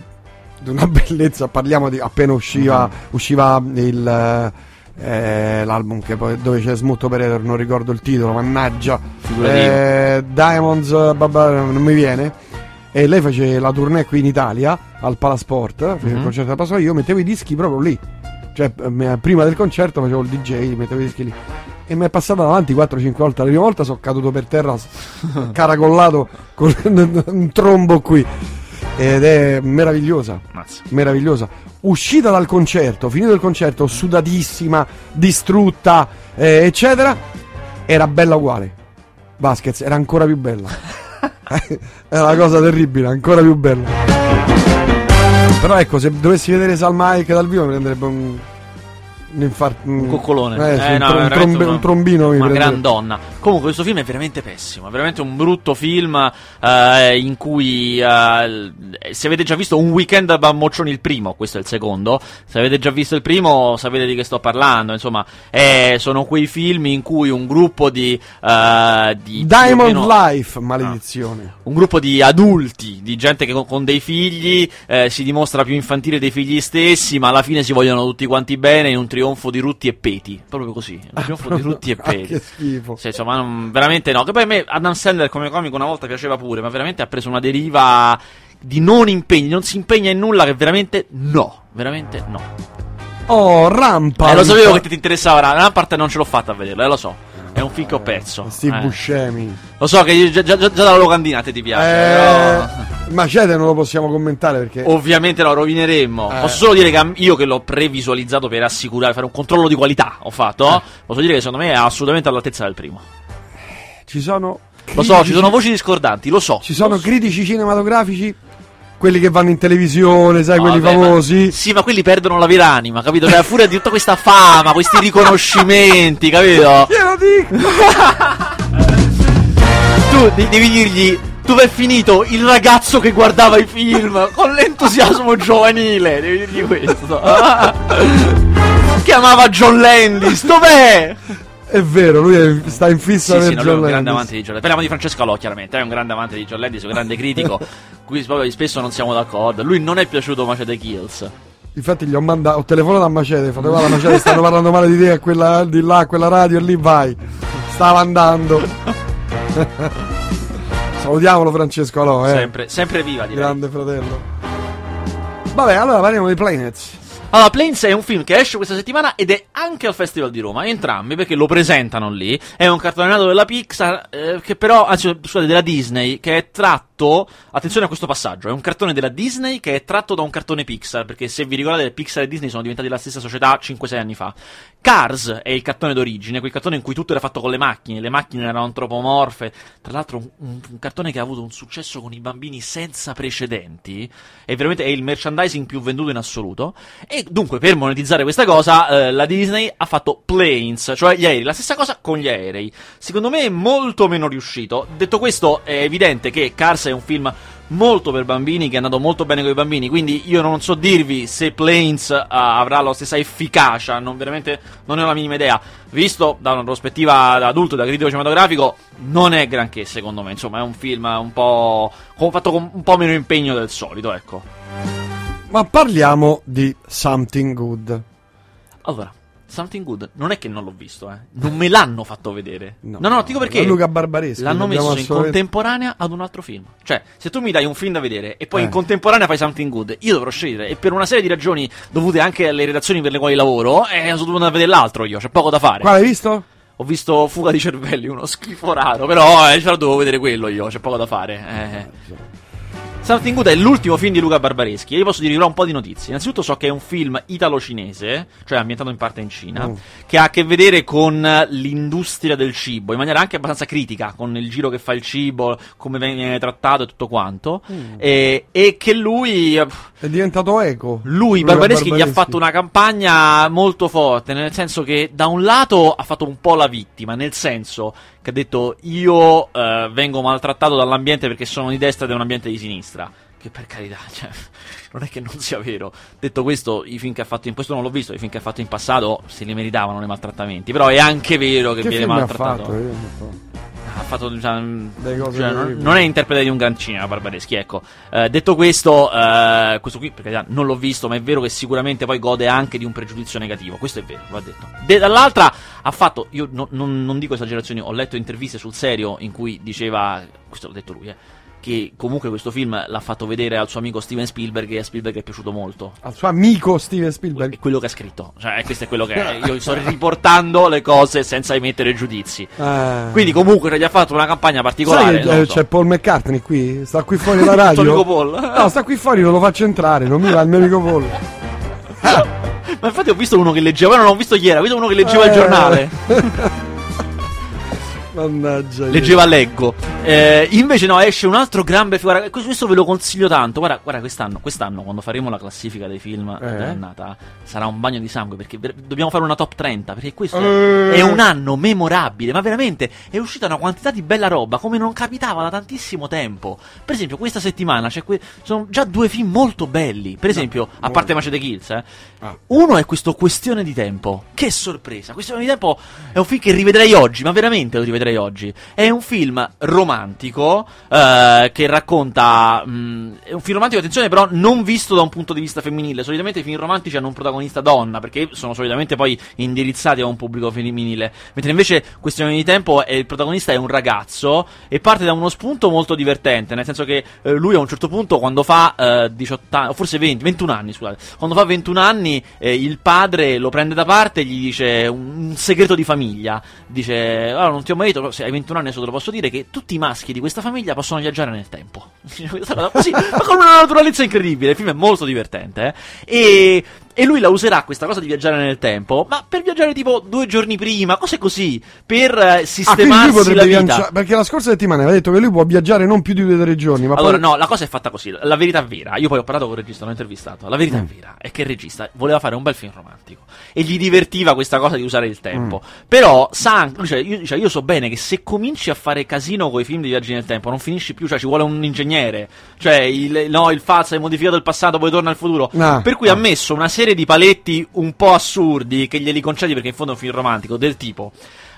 [SPEAKER 8] di una bellezza, parliamo di appena usciva,
[SPEAKER 9] Mm.
[SPEAKER 8] usciva il, eh, l'album che poi, dove c'è Smooth Operator, non ricordo il titolo, mannaggia. Eh, Diamonds, babà, non mi viene. E lei fece la tournée qui in Italia al Palasport, fece il
[SPEAKER 9] Mhm.
[SPEAKER 8] concerto al Palasport, io mettevo i dischi proprio lì. Cioè, eh, prima del concerto facevo il DJ, mettevo i dischi lì. E mi è passata davanti 4-5 volte. La prima volta sono caduto per terra, caracollato con un trombo qui. Ed è meravigliosa.
[SPEAKER 9] Mazza.
[SPEAKER 8] Meravigliosa. Uscita dal concerto, finito il concerto, sudatissima, distrutta, eh, eccetera. Era bella uguale. Vasquez era ancora più bella. è una cosa terribile, ancora più bella. Però ecco, se dovessi vedere Salma Hayek dal vivo mi prenderebbe un. Un, infarto,
[SPEAKER 9] Un coccolone.
[SPEAKER 8] Eh,
[SPEAKER 9] Eh,
[SPEAKER 8] un,
[SPEAKER 9] no,
[SPEAKER 8] un trombe-
[SPEAKER 9] una-
[SPEAKER 8] un trombino
[SPEAKER 9] Una gran donna. Comunque, questo film è veramente pessimo. È veramente un brutto film. eh, in cui. eh, se avete già visto un weekend a Bamboccioni il primo, questo è il secondo. Se avete già visto il primo, sapete di che sto parlando. Insomma, sono quei film in cui un gruppo di. eh, di
[SPEAKER 8] Diamond
[SPEAKER 9] meno-
[SPEAKER 8] Life, maledizione.
[SPEAKER 9] un gruppo di adulti, di gente che con, con dei figli eh, si dimostra più infantile dei figli stessi, ma alla fine si vogliono tutti quanti bene in un trionfo di rutti e peti. Proprio così, un trionfo di rutti e
[SPEAKER 8] Ah,
[SPEAKER 9] peti.
[SPEAKER 8] che schifo.
[SPEAKER 9] Sì, insomma, non- veramente no. Che poi a me Adam Sandler come comico una volta piaceva pure, ma veramente ha preso una deriva di non impegni, non si impegna in nulla che veramente no, veramente no.
[SPEAKER 8] Oh, Rampart.
[SPEAKER 9] Eh, lo sapevo che ti interessava, la parte non ce l'ho fatta a vederlo, eh, lo so. È un che ho perso.
[SPEAKER 8] Sti
[SPEAKER 9] eh.
[SPEAKER 8] Buscemi.
[SPEAKER 9] Lo so che già, già- già dalla locandina te ti piace,
[SPEAKER 8] Eh,
[SPEAKER 9] però...
[SPEAKER 8] Macete non lo possiamo commentare perché.
[SPEAKER 9] Ovviamente lo rovineremmo.
[SPEAKER 8] Eh.
[SPEAKER 9] Posso solo dire che io che l'ho previsualizzato per assicurare, fare un controllo di qualità, ho fatto.
[SPEAKER 8] Eh.
[SPEAKER 9] Posso dire che secondo me è assolutamente all'altezza del primo.
[SPEAKER 8] Ci sono.
[SPEAKER 9] Lo so, ci sono voci discordanti, lo so.
[SPEAKER 8] Ci sono critici cinematografici. Quelli che vanno in televisione, sai, quelli
[SPEAKER 9] Vabbè, ma-
[SPEAKER 8] famosi.
[SPEAKER 9] Sì, ma quelli perdono la vera anima, capito? Cioè, a furia di tutta questa fama, questi riconoscimenti, capito?
[SPEAKER 8] Glielo dico!
[SPEAKER 9] tu de- devi dirgli dove è finito il ragazzo che guardava i film con l'entusiasmo giovanile. Devi dirgli questo. che amava John Landis, dov'è?
[SPEAKER 8] È vero, lui è- sta in fissa
[SPEAKER 9] Sì, sì, no, lui è un grande amante di John Landis. Parliamo di Francesco Alò, chiaramente, è un grande amante di John Landis, un grande critico. Qui proprio spesso non siamo d'accordo. Lui non è piaciuto Macete Kills.
[SPEAKER 8] Infatti gli ho mandato, ho telefonato a Macete, fate guarda Macete, stanno parlando male di te a quella, di là, a quella radio e lì vai. Stava andando. Salutiamolo Francesco Alò, eh.
[SPEAKER 9] Sempre, sempre viva, direi.
[SPEAKER 8] Grande fratello. Vabbè, allora parliamo di Planets.
[SPEAKER 9] Allora, Planes è un film che esce questa settimana ed è anche al Festival di Roma, entrambi perché lo presentano lì. È un cartone animato della Pixar, eh, che però, anzi, scusate, della Disney, che è tratto. Attenzione a questo passaggio: è un cartone della Disney che è tratto da un cartone Pixar. Perché se vi ricordate, Pixar e Disney sono diventati la stessa società 5-6 anni fa. Cars è il cartone d'origine, quel cartone in cui tutto era fatto con le macchine, le macchine erano antropomorfe. Tra l'altro, un, un- cartone che ha avuto un successo con i bambini senza precedenti. E veramente è il merchandising più venduto in assoluto. E dunque, per monetizzare questa cosa, eh, la Disney ha fatto Planes, cioè gli aerei. La stessa cosa con gli aerei. Secondo me è molto meno riuscito. Detto questo, è evidente che Cars è un film molto per bambini, che è andato molto bene con i bambini. Quindi io non so dirvi se Planes eh, avrà la stessa efficacia. Non, veramente non ne ho la minima idea. Visto da una prospettiva da adulto, da critico cinematografico, non è granché, secondo me. Insomma, è un film un po'. fatto con un po' meno impegno del solito, ecco.
[SPEAKER 8] Ma parliamo di Something Good.
[SPEAKER 9] Allora, Something Good non è che non l'ho visto, eh. Non me l'hanno fatto vedere. No, no, no, dico perché.
[SPEAKER 8] Luca Barbareschi.
[SPEAKER 9] L'hanno messo in
[SPEAKER 8] assolutamente-
[SPEAKER 9] contemporanea ad un altro film. Cioè, se tu mi dai un film da vedere e poi
[SPEAKER 8] Eh.
[SPEAKER 9] in contemporanea fai Something Good, io dovrò scegliere. E per una serie di ragioni dovute anche alle redazioni per le quali lavoro, eh, sono dovuto andare a vedere l'altro io. C'è poco da fare.
[SPEAKER 8] Quale hai visto?
[SPEAKER 9] Ho visto Fuga di cervelli, uno schifo raro. Però, eh, dovevo vedere quello io. C'è poco da fare. Eh. Something Good è l'ultimo film di Luca Barbareschi. E io posso dirvi un po' di notizie. Innanzitutto so che è un film italo-cinese, cioè ambientato in parte in Cina,
[SPEAKER 8] Mm.
[SPEAKER 9] che ha a che vedere con l'industria del cibo, in maniera anche abbastanza critica, con il giro che fa il cibo, come viene trattato e tutto quanto.
[SPEAKER 8] Mm.
[SPEAKER 9] E, e che lui.
[SPEAKER 8] È diventato eco.
[SPEAKER 9] Lui,
[SPEAKER 8] Luca
[SPEAKER 9] Barbareschi, gli ha
[SPEAKER 8] Barbareschi.
[SPEAKER 9] fatto una campagna molto forte, nel senso che da un lato ha fatto un po' la vittima, nel senso che ha detto io eh, vengo maltrattato dall'ambiente perché sono di destra ed è un ambiente di sinistra. Che per carità, cioè, non è che non sia vero. Detto questo, i film che ha fatto in questo non l'ho visto, i film che ha fatto in passato se li meritavano i maltrattamenti. Però è anche vero che,
[SPEAKER 8] Che
[SPEAKER 9] viene maltrattato. Ha fatto,
[SPEAKER 8] cose
[SPEAKER 9] cioè, non, non è interprete di un gran cinema Barbareschi, ecco. Eh, detto questo, eh, questo qui per carità non l'ho visto, ma è vero che sicuramente poi gode anche di un pregiudizio negativo. Questo è vero, va detto. De- dall'altra ha fatto, io no- non, non dico esagerazioni, ho letto interviste sul serio in cui diceva, questo l'ha detto lui, eh, che comunque questo film l'ha fatto vedere al suo amico Steven Spielberg e a Spielberg è piaciuto molto.
[SPEAKER 8] Al suo amico Steven Spielberg.
[SPEAKER 9] È quello che ha scritto, cioè questo è quello che è. Io sto riportando le cose senza emettere giudizi.
[SPEAKER 8] Eh.
[SPEAKER 9] Quindi comunque cioè, gli ha fatto una campagna particolare.
[SPEAKER 8] Sai eh,
[SPEAKER 9] so.
[SPEAKER 8] c'è Paul McCartney qui? Sta qui fuori la radio.
[SPEAKER 9] Amico Paul?
[SPEAKER 8] No, sta qui fuori, non lo faccio entrare, non mi va il mio amico Paul.
[SPEAKER 9] Ma infatti ho visto uno che leggeva, no, non ho visto ieri, ho visto uno che leggeva il
[SPEAKER 8] Eh.
[SPEAKER 9] giornale.
[SPEAKER 8] Mannaggia.
[SPEAKER 9] Leggeva Leggo. Eh, invece no, esce un altro gran bel film. Questo ve lo consiglio tanto. Guarda, guarda quest'anno, quest'anno, quando faremo la classifica dei film
[SPEAKER 8] Eh.
[SPEAKER 9] dell'annata, sarà un bagno di sangue. Perché dobbiamo fare una top 30. Perché questo
[SPEAKER 8] Eh.
[SPEAKER 9] è un anno memorabile. Ma veramente è uscita una quantità di bella roba come non capitava da tantissimo tempo. Per esempio, questa settimana que- sono già due film molto belli. Per esempio, a parte Macete Kills, eh.
[SPEAKER 8] Ah.
[SPEAKER 9] Uno è questo Questione di tempo. Che sorpresa! Questione di tempo è un film che rivedrei oggi, ma veramente lo rivedrei oggi. È un film romantico eh, che racconta. mh, è un film romantico, attenzione, però non visto da un punto di vista femminile. Solitamente i film romantici hanno un protagonista donna, perché sono solitamente poi indirizzati a un pubblico femminile. Mentre invece Questione di tempo è il protagonista è un ragazzo e parte da uno spunto molto divertente. Nel senso che eh, lui a un certo punto, quando fa eh, 18 anni, o forse 20, 21 anni, scusate, quando fa 21 anni, eh, il padre lo prende da parte e gli dice un, segreto di famiglia. Dice: Allora, non ti ho mai però se hai 21 anni, adesso te lo posso dire, che tutti i maschi di questa famiglia possono viaggiare nel tempo. Così, ma con una naturalezza incredibile. Il film è molto divertente. eh. E. E lui la userà questa cosa di viaggiare nel tempo, ma per viaggiare tipo due giorni prima, cose così, per eh,
[SPEAKER 8] Ah,
[SPEAKER 9] sistemarsi la
[SPEAKER 8] potrebbe
[SPEAKER 9] vita.
[SPEAKER 8] viaggiare. Perché la scorsa settimana aveva detto che lui può viaggiare non più di due o tre giorni. Ma
[SPEAKER 9] allora,
[SPEAKER 8] poi...
[SPEAKER 9] no, la cosa è fatta così. La verità vera, io poi ho parlato con il regista, l'ho intervistato. La verità
[SPEAKER 8] Mm.
[SPEAKER 9] vera è che il regista voleva fare un bel film romantico e gli divertiva questa cosa di usare il tempo.
[SPEAKER 8] Mm.
[SPEAKER 9] Però, sa dice, io, dice, io so bene che se cominci a fare casino con i film di viaggi nel tempo, non finisci più, cioè ci vuole un ingegnere. Cioè, il, no, il falso hai modificato il passato, poi torna al futuro.
[SPEAKER 8] No.
[SPEAKER 9] Per cui ha messo una serie di paletti un po' assurdi che glieli concedi perché in fondo è un film romantico, del tipo.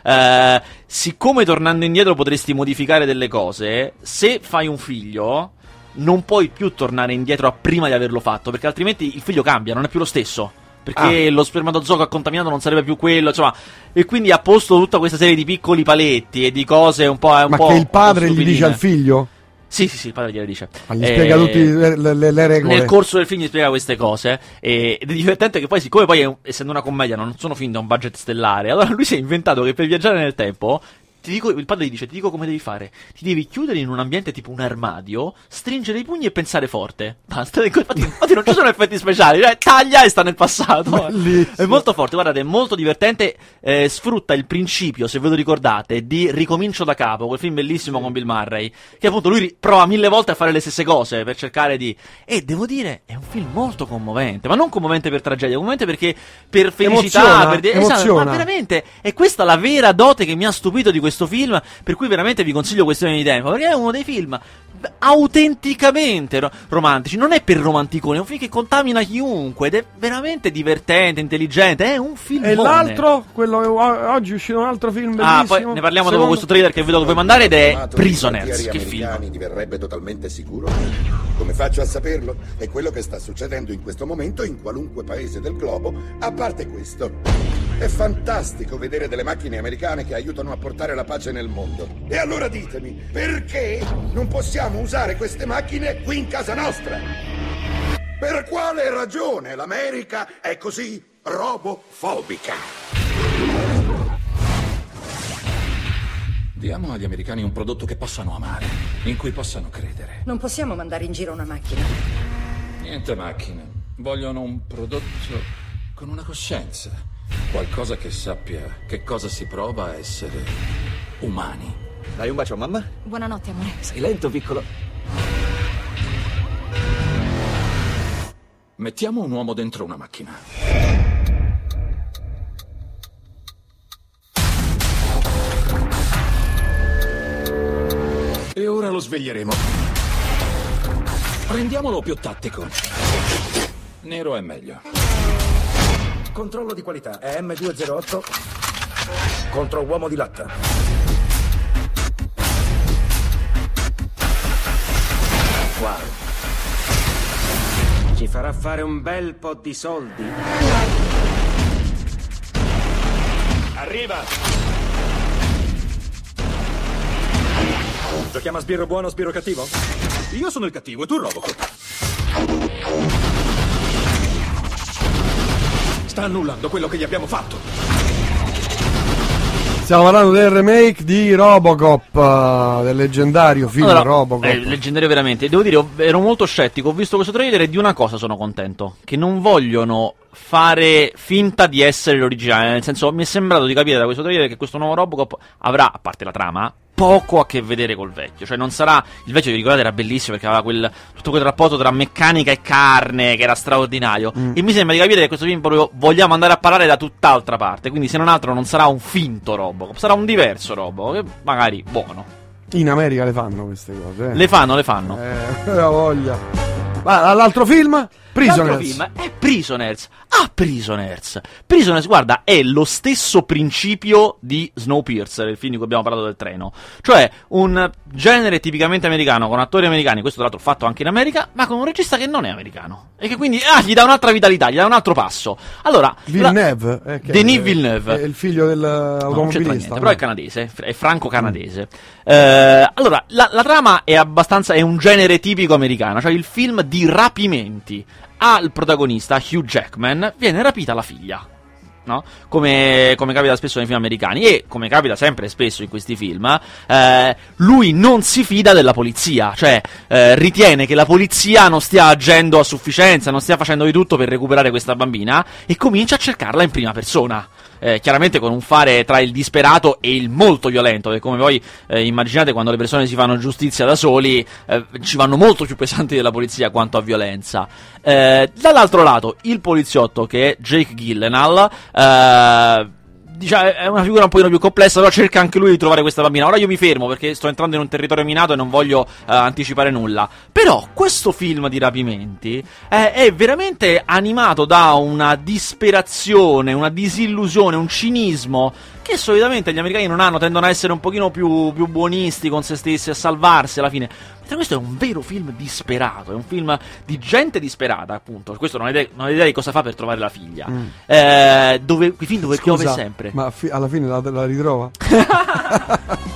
[SPEAKER 9] eh, siccome tornando indietro potresti modificare delle cose, se fai un figlio, non puoi più tornare indietro a prima di averlo fatto, perché altrimenti il figlio cambia, non è più lo stesso. Perché lo spermatozoo contaminato non sarebbe più quello, insomma. E quindi ha posto tutta questa serie di piccoli paletti e di cose un po'. Un
[SPEAKER 8] Ma
[SPEAKER 9] po'
[SPEAKER 8] che il padre gli dice al figlio?
[SPEAKER 9] Sì, sì, sì, il padre gliele dice.
[SPEAKER 8] Ma gli
[SPEAKER 9] Eh,
[SPEAKER 8] spiega tutte le, le- le regole.
[SPEAKER 9] nel corso del film gli spiega queste cose e- ed è divertente che poi siccome poi essendo una commedia non sono film da un budget stellare allora lui si è inventato che per viaggiare nel tempo ti dico, il padre gli dice ti dico come devi fare ti devi chiudere in un ambiente tipo un armadio stringere i pugni e pensare forte basta infatti, infatti non ci sono effetti speciali cioè taglia e sta nel passato
[SPEAKER 8] Bellissimo.
[SPEAKER 9] è molto forte guardate è molto divertente eh, sfrutta il principio se ve lo ricordate di Ricomincio da capo quel film bellissimo con Bill Murray che appunto lui prova mille volte a fare le stesse cose per cercare di e devo dire è un film molto commovente ma non commovente per tragedia commovente perché per felicità
[SPEAKER 8] Emoziona,
[SPEAKER 9] per dire- esatto,
[SPEAKER 8] emoziona.
[SPEAKER 9] ma veramente è questa la vera dote che mi ha stupito di questo film per cui veramente vi consiglio questione di tempo perché è uno dei film autenticamente ro- romantici. Non è per romanticone, è un film che contamina chiunque ed è veramente divertente, intelligente. È un film.
[SPEAKER 8] E l'altro, quello oggi è uscito un altro film bellissimo.
[SPEAKER 9] Ah, poi ne parliamo dopo
[SPEAKER 8] Secondo-
[SPEAKER 9] questo trailer che vedo puoi mandare ed è Prisoners.
[SPEAKER 14] di
[SPEAKER 9] Che film.
[SPEAKER 14] americani diverrebbe totalmente sicuro? Come faccio a saperlo? È quello che sta succedendo in questo momento in qualunque paese del globo, a parte questo. È fantastico vedere delle macchine americane che aiutano a portare la pace nel mondo. E allora ditemi, perché non possiamo usare queste macchine qui in casa nostra? Per quale ragione l'America è così robofobica?
[SPEAKER 7] Diamo agli americani un prodotto che possano amare, in cui possano credere.
[SPEAKER 15] Non possiamo mandare in giro una macchina.
[SPEAKER 7] Niente macchine. Vogliono un prodotto con una coscienza. Qualcosa che sappia che cosa si prova a essere umani.
[SPEAKER 16] Dai un bacio, mamma?
[SPEAKER 15] Buonanotte, amore.
[SPEAKER 16] Sei lento, piccolo.
[SPEAKER 7] Mettiamo un uomo dentro una macchina. E ora lo sveglieremo. Rendiamolo più tattico. Nero è meglio.
[SPEAKER 16] Controllo di qualità. È M208 contro uomo di latta.
[SPEAKER 17] Farà fare un bel po' di soldi.
[SPEAKER 10] Arriva!
[SPEAKER 16] Giochiamo a sbirro buono, sbirro cattivo?
[SPEAKER 7] Io sono il cattivo e tu Robocop.
[SPEAKER 16] Sta annullando quello che gli abbiamo fatto.
[SPEAKER 8] Stiamo parlando del remake di Robocop, eh, del leggendario film
[SPEAKER 9] Allora,
[SPEAKER 8] Robocop.
[SPEAKER 9] È leggendario veramente. Devo dire, ero molto scettico. Ho visto questo trailer e di una cosa sono contento: che non vogliono fare finta di essere l'originale. Nel senso, mi è sembrato di capire da questo trailer che questo nuovo Robocop avrà, a parte la trama, poco a che vedere col vecchio. Cioè, non sarà. Il vecchio, vi ricordate, era bellissimo perché aveva quel, tutto quel rapporto tra meccanica e carne che era straordinario. E mi sembra di capire che questo film proprio vogliamo andare a parlare da tutt'altra parte. Quindi, se non altro, non sarà un finto Robocop, sarà un diverso Robocop, che magari buono.
[SPEAKER 8] In America le fanno queste cose. eh.
[SPEAKER 9] Le fanno, le fanno.
[SPEAKER 8] Eh, la voglia. Ma l'altro film? Prisoners.
[SPEAKER 9] Film è Prisoners. Ah, Prisoners. Prisoners, guarda, è lo stesso principio di Snowpiercer, il film di cui abbiamo parlato del treno. Cioè, un genere tipicamente americano, con attori americani, questo tra l'altro fatto anche in America, ma con un regista che non è americano. E che quindi, ah, gli dà un'altra vitalità, gli dà un altro passo. Allora,
[SPEAKER 8] Villeneuve. eh, che
[SPEAKER 9] Denis
[SPEAKER 8] è-
[SPEAKER 9] Villeneuve.
[SPEAKER 8] È il figlio
[SPEAKER 9] No,
[SPEAKER 8] dell'automobilista.
[SPEAKER 9] niente, però è canadese, è franco-canadese. Eh, allora, la, la trama è abbastanza. è un genere tipico americano, cioè il film di rapimenti. Al protagonista, Hugh Jackman, viene rapita la figlia. No? Come, come capita spesso nei film americani e come capita sempre spesso in questi film, eh, lui non si fida della polizia, cioè eh, ritiene che la polizia non stia agendo a sufficienza, non stia facendo di tutto per recuperare questa bambina e comincia a cercarla in prima persona. Eh, chiaramente con un fare tra il disperato e il molto violento, che come voi eh, immaginate quando le persone si fanno giustizia da soli, eh, ci vanno molto più pesanti della polizia quanto a violenza. Eh, dall'altro lato, il poliziotto che è Jake Gyllenhaal, eh, diciamo, è una figura un pochino più complessa, però cerca anche lui di trovare questa bambina. Ora io mi fermo perché sto entrando in un territorio minato e non voglio eh, anticipare nulla. Però questo film di rapimenti eh, è veramente animato da una disperazione, una disillusione, un cinismo che solitamente gli americani non hanno, tendono a essere un pochino più, più buonisti con se stessi, a salvarsi alla fine. Mentre questo è un vero film disperato, è un film di gente disperata, appunto. Questo non ha idea, non ha idea di cosa fa per trovare la figlia.
[SPEAKER 8] Mm.
[SPEAKER 9] Eh, dove, film dove piove
[SPEAKER 8] Scusa,
[SPEAKER 9] sempre.
[SPEAKER 8] Ma fi- alla fine la, la ritrova?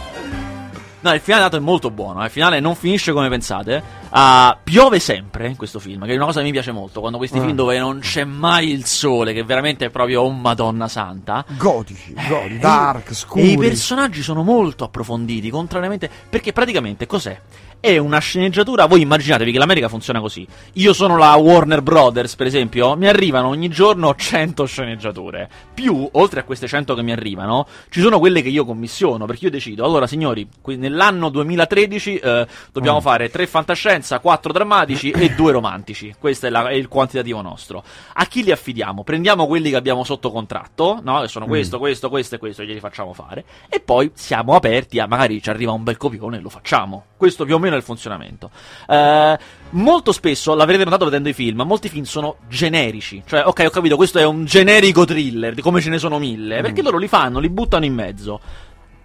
[SPEAKER 9] No, il finale dato è molto buono. eh. Il finale non finisce come pensate. Ah, piove sempre in questo film, che è una cosa che mi piace molto. Quando questi
[SPEAKER 8] Ah.
[SPEAKER 9] film dove non c'è mai il sole, che veramente è proprio oh madonna santa.
[SPEAKER 8] Gotici, godi,
[SPEAKER 9] Eh,
[SPEAKER 8] dark, scuri.
[SPEAKER 9] E i personaggi sono molto approfonditi, contrariamente. Perché praticamente cos'è? È una sceneggiatura. Voi immaginatevi che l'America funziona così. Io sono la Warner Brothers, per esempio. Mi arrivano ogni giorno 100 sceneggiature. Più, oltre a queste 100 che mi arrivano, ci sono quelle che io commissiono. Perché io decido, allora signori, nell'anno 2013 eh, dobbiamo
[SPEAKER 8] Mm.
[SPEAKER 9] fare 3 fantascienza, 4 drammatici e 2 romantici. Questo è, la- è il quantitativo nostro. A chi li affidiamo? Prendiamo quelli che abbiamo sotto contratto, no? Che sono
[SPEAKER 8] Mm.
[SPEAKER 9] questo, questo, questo e questo, glieli facciamo fare. E poi siamo aperti a magari ci arriva un bel copione e lo facciamo. Questo più o meno meno il funzionamento. Eh, molto spesso, l'avrete notato vedendo i film, molti film sono generici. Cioè, ok, ho capito, questo è un generico thriller, di come ce ne sono mille. Perché loro li fanno, li buttano in mezzo.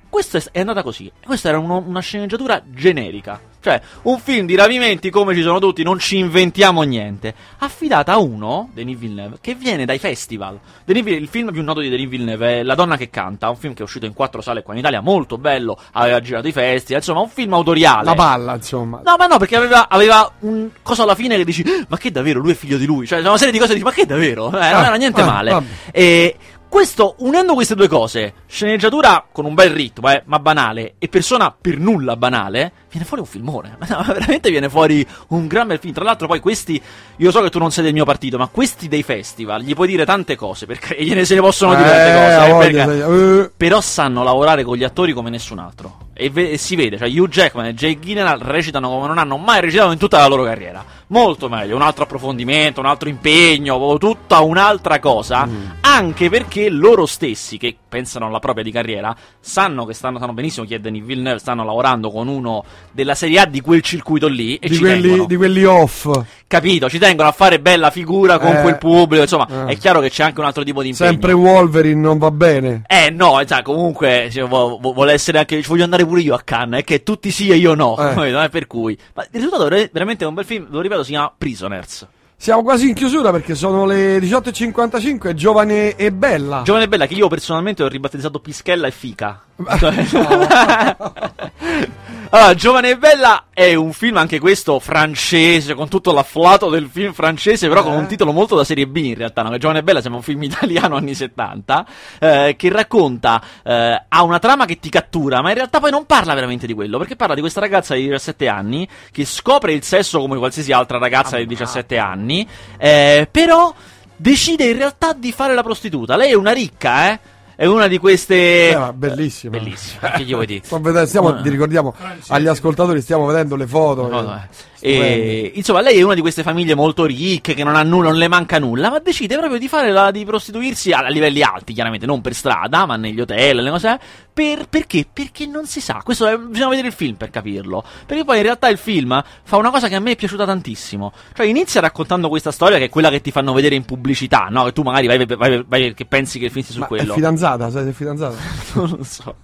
[SPEAKER 9] Questa è- è andata così. Questa era uno- una sceneggiatura generica. Cioè, un film di rapimenti come ci sono tutti, non ci inventiamo niente. Affidata a uno, Denis Villeneuve, che viene dai festival. Denis Villeneuve- il film più noto di Denis Villeneuve è La donna che canta, un film che è uscito in quattro sale qua in Italia, molto bello, aveva girato i festival, insomma, un film autoriale.
[SPEAKER 8] La palla, insomma.
[SPEAKER 9] No, ma no, perché aveva, aveva un cosa alla fine che dici, "Ah, ma che davvero, lui è figlio di lui. Cioè, una serie di cose che dici, ma che davvero? Eh, non
[SPEAKER 8] Ah,
[SPEAKER 9] era niente
[SPEAKER 8] ah,
[SPEAKER 9] male.
[SPEAKER 8] vabbè.
[SPEAKER 9] E questo, unendo queste due cose, sceneggiatura con un bel ritmo, eh, ma banale, e persona per nulla banale, viene fuori un filmone. Ma veramente viene fuori un gran bel film. Tra l'altro, poi questi, io so che tu non sei del mio partito, ma questi dei festival, gli puoi dire tante cose, perché gliene se ne possono dire tante
[SPEAKER 8] Eh,
[SPEAKER 9] cose. eh,
[SPEAKER 8] voglia,
[SPEAKER 9] perché-
[SPEAKER 8] eh.
[SPEAKER 9] però sanno lavorare con gli attori come nessun altro. E, ve- e si vede, cioè Hugh Jackman e Jake Gyllenhaal recitano come non hanno mai recitato in tutta la loro carriera. Molto meglio, un altro approfondimento, un altro impegno, tutta un'altra cosa. Anche perché loro stessi, che pensano alla propria di carriera, sanno che stanno, sanno benissimo chi è Denis Villeneuve, stanno lavorando con uno della Serie A di quel circuito lì e
[SPEAKER 8] Di
[SPEAKER 9] ci
[SPEAKER 8] quelli,
[SPEAKER 9] tengono.
[SPEAKER 8] di quelli off.
[SPEAKER 9] Capito? Ci tengono a fare bella figura con
[SPEAKER 8] Eh,
[SPEAKER 9] quel pubblico. Insomma,
[SPEAKER 8] eh.
[SPEAKER 9] è chiaro che c'è anche un altro tipo di impegno.
[SPEAKER 8] Sempre Wolverine non va bene.
[SPEAKER 9] Eh no, sai, comunque cioè, vo- vo- vuole essere anche. ci voglio andare pure io a Cannes, è che tutti sì e io no.
[SPEAKER 8] Eh.
[SPEAKER 9] Eh, per cui. Ma il risultato è veramente un bel film, lo ripeto, si chiama Prisoners.
[SPEAKER 8] Siamo quasi in chiusura perché sono le 18.55, giovane e bella.
[SPEAKER 9] Giovane e bella che io personalmente ho ribattezzato Pischella e Fica. Allora, Giovane e Bella è un film anche questo francese, con tutto l'afflato del film francese, però con un titolo molto da serie B in realtà, no? Giovane e Bella sembra un film italiano anni 70, eh, che racconta, eh, ha una trama che ti cattura, ma in realtà poi non parla veramente di quello, perché parla di questa ragazza di 17 anni che scopre il sesso come qualsiasi altra ragazza di 17 anni, eh, però decide in realtà di fare la prostituta. Lei è una ricca, eh? È una di queste...
[SPEAKER 8] Eh, ma bellissima.
[SPEAKER 9] Bellissima, che gli vuoi dire?
[SPEAKER 8] Sto vedendo- stiamo, ti ricordiamo agli ascoltatori, stiamo vedendo le foto.
[SPEAKER 9] No, no, eh. E, insomma, lei è una di queste famiglie molto ricche che non ha nulla, non le manca nulla, ma decide proprio di fare la, di prostituirsi a, a livelli alti, chiaramente, non per strada, ma negli hotel, le cose. Per, perché? Perché non si sa. Questo è- bisogna vedere il film per capirlo. Perché poi in realtà il film fa una cosa che a me è piaciuta tantissimo. Cioè, inizia raccontando questa storia che è quella che ti fanno vedere in pubblicità, no? Che tu magari vai, vai, vai- vai- che pensi che il film sia su
[SPEAKER 8] Ma è
[SPEAKER 9] quello.
[SPEAKER 8] fidanzata, sai se è fidanzata?
[SPEAKER 9] non lo so.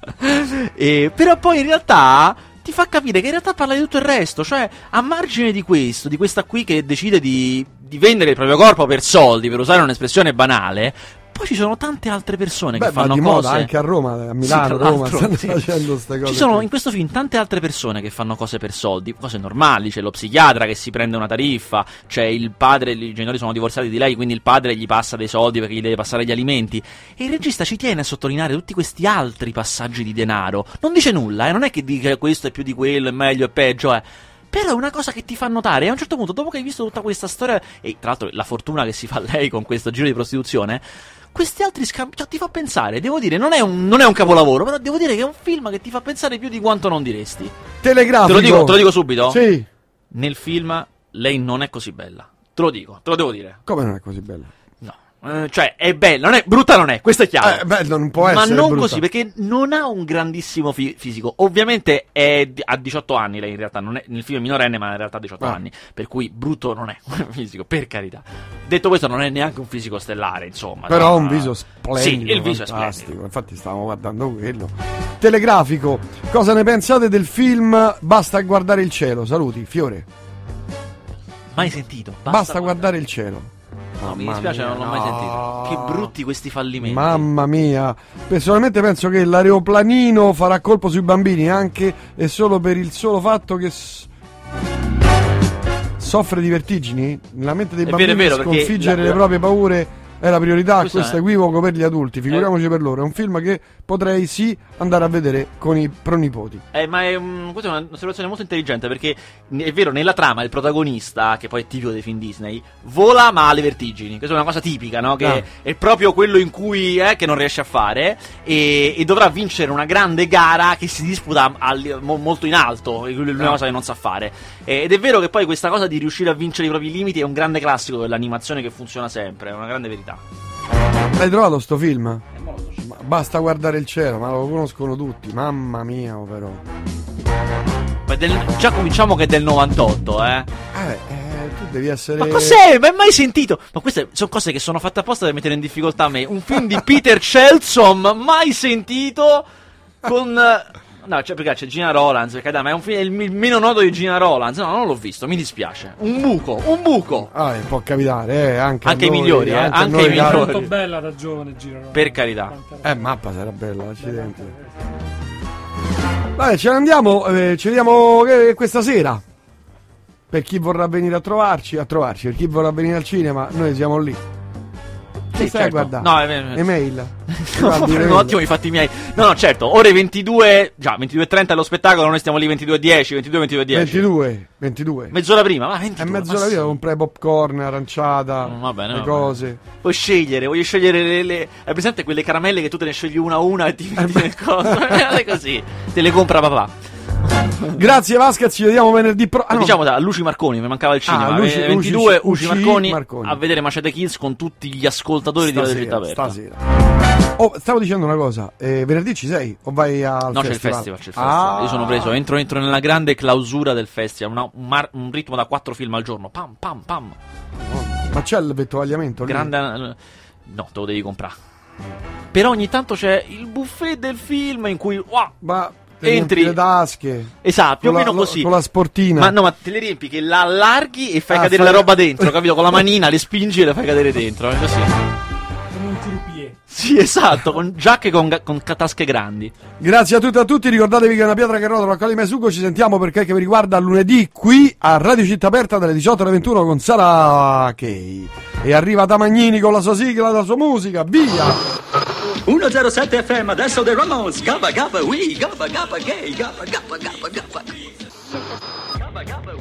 [SPEAKER 9] E, però poi in realtà ti fa capire che in realtà parla di tutto il resto. Cioè, a margine di questo, di questa qui che decide di, di vendere il proprio corpo per soldi, per usare un'espressione banale. Poi ci sono tante altre persone
[SPEAKER 8] Beh,
[SPEAKER 9] che fanno
[SPEAKER 8] di
[SPEAKER 9] cose.
[SPEAKER 8] moda anche a Roma, a Milano,
[SPEAKER 9] tra
[SPEAKER 8] Roma, stanno
[SPEAKER 9] sì.
[SPEAKER 8] facendo queste cose.
[SPEAKER 9] Ci sono in questo film tante altre persone che fanno cose per soldi, cose normali. C'è lo psichiatra che si prende una tariffa, c'è il padre, i genitori sono divorziati di lei, quindi il padre gli passa dei soldi perché gli deve passare gli alimenti. E il regista ci tiene a sottolineare tutti questi altri passaggi di denaro. Non dice nulla, eh, non è che dice questo è più di quello, è meglio, è peggio, eh. Però è una cosa che ti fa notare. E a un certo punto, dopo che hai visto tutta questa storia, e tra l'altro la fortuna che si fa lei con questo giro di prostituzione, questi altri scambi. Cioè, ti fa pensare, devo dire, non è, un, non è un capolavoro, però devo dire che è un film che ti fa pensare più di quanto non diresti.
[SPEAKER 8] Telegrafico.
[SPEAKER 9] Te lo dico, te lo dico subito?
[SPEAKER 8] Sì.
[SPEAKER 9] Nel film lei non è così bella. Te lo dico, te lo devo dire.
[SPEAKER 8] Come non è così bella?
[SPEAKER 9] Eh, cioè, è bella, non è brutta, non è, questo è chiaro.
[SPEAKER 8] Eh, beh, non può
[SPEAKER 9] Ma
[SPEAKER 8] essere
[SPEAKER 9] non
[SPEAKER 8] brutta.
[SPEAKER 9] così, perché non ha un grandissimo fi- fisico. Ovviamente è ha 18 anni lei in realtà, non è, nel film è minorenne, ma in realtà ha 18
[SPEAKER 8] Ah.
[SPEAKER 9] anni. Per cui brutto non è un fisico, per carità. Detto questo, non è neanche un fisico stellare, insomma.
[SPEAKER 8] Però ha un viso splendido.
[SPEAKER 9] Sì, il viso è
[SPEAKER 8] fantastico.
[SPEAKER 9] splendido.
[SPEAKER 8] Infatti stavamo guardando quello. Telegrafico. Cosa ne pensate del film Basta guardare il cielo? Saluti, Fiore.
[SPEAKER 9] Mai sentito.
[SPEAKER 8] Basta, guardare il cielo.
[SPEAKER 9] No, mi dispiace,
[SPEAKER 8] mia,
[SPEAKER 9] non l'ho mai
[SPEAKER 8] no.
[SPEAKER 9] sentito. Che brutti questi fallimenti.
[SPEAKER 8] Mamma mia, personalmente penso che l'aeroplanino farà colpo sui bambini anche e solo per il solo fatto che soffre di vertigini. Nella mente dei
[SPEAKER 9] È
[SPEAKER 8] bambini
[SPEAKER 9] vero, è vero, perché
[SPEAKER 8] sconfiggere
[SPEAKER 9] la-
[SPEAKER 8] le proprie paure è la priorità.
[SPEAKER 9] Questo
[SPEAKER 8] Questo è
[SPEAKER 9] è-
[SPEAKER 8] equivoco per gli adulti, figuriamoci per loro. È un film che potrei sì andare a vedere con i pronipoti.
[SPEAKER 9] Eh, ma è, un- questa è un'osservazione molto intelligente perché è vero, nella trama il protagonista, che poi è tipico dei film Disney, vola ma ha le vertigini. Questa è una cosa tipica, no? Che
[SPEAKER 8] Ah.
[SPEAKER 9] è proprio quello in cui eh, che non riesce a fare e, e dovrà vincere una grande gara che si disputa al- mo- molto in alto, è l'unica
[SPEAKER 8] Ah.
[SPEAKER 9] cosa che non sa fare. Eh, ed è vero che poi questa cosa di riuscire a vincere i propri limiti è un grande classico dell'animazione che funziona sempre, è una grande verità.
[SPEAKER 8] L'hai trovato sto film? Ma basta guardare il cielo, ma lo conoscono tutti. Mamma mia, oh, però.
[SPEAKER 9] Del- già cominciamo che è del 98, eh.
[SPEAKER 8] Eh, eh, tu devi essere.
[SPEAKER 9] Ma cos'è? Ma hai mai sentito? Ma queste sono cose che sono fatte apposta per mettere in difficoltà me. Un film di Peter Shelsom, mai sentito, con... eh, No, cioè, perché c'è Gina Rollins, perché dai, ma è un film, è il meno noto di Gina Rollins. No, non l'ho visto, mi dispiace. Un buco, un buco.
[SPEAKER 8] Ah, eh, può capitare, eh, anche,
[SPEAKER 9] Anche i
[SPEAKER 8] noi,
[SPEAKER 9] migliori, eh,
[SPEAKER 8] a
[SPEAKER 9] anche
[SPEAKER 8] noi,
[SPEAKER 9] i migliori.
[SPEAKER 18] Molto bella da giovane girano.
[SPEAKER 9] Per carità.
[SPEAKER 8] Eh, mappa sarà bella, accidenti. Vabbè, ce ne andiamo, eh, ci vediamo eh, questa sera. Per chi vorrà venire a trovarci, a trovarci, per chi vorrà venire al cinema, noi siamo lì.
[SPEAKER 9] Sì,
[SPEAKER 8] stai
[SPEAKER 9] certo.
[SPEAKER 8] guardare?
[SPEAKER 9] No, è-
[SPEAKER 8] Email.
[SPEAKER 9] No,
[SPEAKER 8] Guardi
[SPEAKER 9] un
[SPEAKER 8] l'email.
[SPEAKER 9] attimo i fatti miei. No, no, certo, ore 22, già 22.30 è lo spettacolo, noi stiamo lì 22.10, 22, 22.10.
[SPEAKER 8] 22, 22.
[SPEAKER 9] Mezz'ora prima, ma 22.
[SPEAKER 8] È mezz'ora
[SPEAKER 9] ma
[SPEAKER 8] via,
[SPEAKER 9] sì.
[SPEAKER 8] comprai popcorn, aranciata,
[SPEAKER 9] va bene,
[SPEAKER 8] le
[SPEAKER 9] va
[SPEAKER 8] cose.
[SPEAKER 9] Puoi scegliere, voglio scegliere le, le... Hai presente quelle caramelle che tu te ne scegli una a una e ti
[SPEAKER 8] Eh,
[SPEAKER 9] metti nel coso? Così, te le compra papà.
[SPEAKER 8] Grazie Vasquez, ci vediamo venerdì prossimo.
[SPEAKER 9] Diciamo da Luci Marconi, mi mancava il cinema.
[SPEAKER 8] Ah, Luci-
[SPEAKER 9] Eh, 22
[SPEAKER 8] Luci-
[SPEAKER 9] Luci
[SPEAKER 8] Luci
[SPEAKER 9] Marconi,
[SPEAKER 8] Marconi.
[SPEAKER 9] a vedere Machete Kills con tutti gli ascoltatori di Radio Città Aperta.
[SPEAKER 8] stasera. Oh, stavo dicendo una cosa, eh, venerdì ci sei o vai al
[SPEAKER 9] No, c'è il festival, c'è il festival. Io sono preso, entro, entro nella grande clausura del festival, una- un, mar- un ritmo da 4 film al giorno. Pam, pam, pam.
[SPEAKER 8] Ma c'è il vettuagliamento lì?
[SPEAKER 9] Grande. No, te lo devi comprare. Però ogni tanto c'è il buffet del film in cui. Wow,
[SPEAKER 8] Ma
[SPEAKER 9] entri.
[SPEAKER 8] le tasche.
[SPEAKER 9] Esatto, più o
[SPEAKER 8] Con la-
[SPEAKER 9] meno così.
[SPEAKER 8] Con la sportina.
[SPEAKER 9] Ma no, ma te le riempi che la allarghi e fai
[SPEAKER 8] Ah,
[SPEAKER 9] cadere
[SPEAKER 8] fai-
[SPEAKER 9] la roba dentro, capito? Con la manina le spingi e le fai cadere dentro. È così.
[SPEAKER 18] Come un croupier.
[SPEAKER 9] Sì, esatto, con giacche con, con tasche grandi.
[SPEAKER 8] Grazie a tutti e a tutti, ricordatevi che è una pietra che rotola a Calime Sugo, ci sentiamo perché che vi riguarda lunedì qui a Radio Città Aperta dalle 18 alle 21 con Sara Kay. E arriva Tamagnini con la sua sigla, la sua musica, via!
[SPEAKER 3] 107 FM, adesso The Ramones, Gabba Gabba Wee, Gabba Gabba Gay, Gabba Gabba Gabba Gabba. Gabba Gabba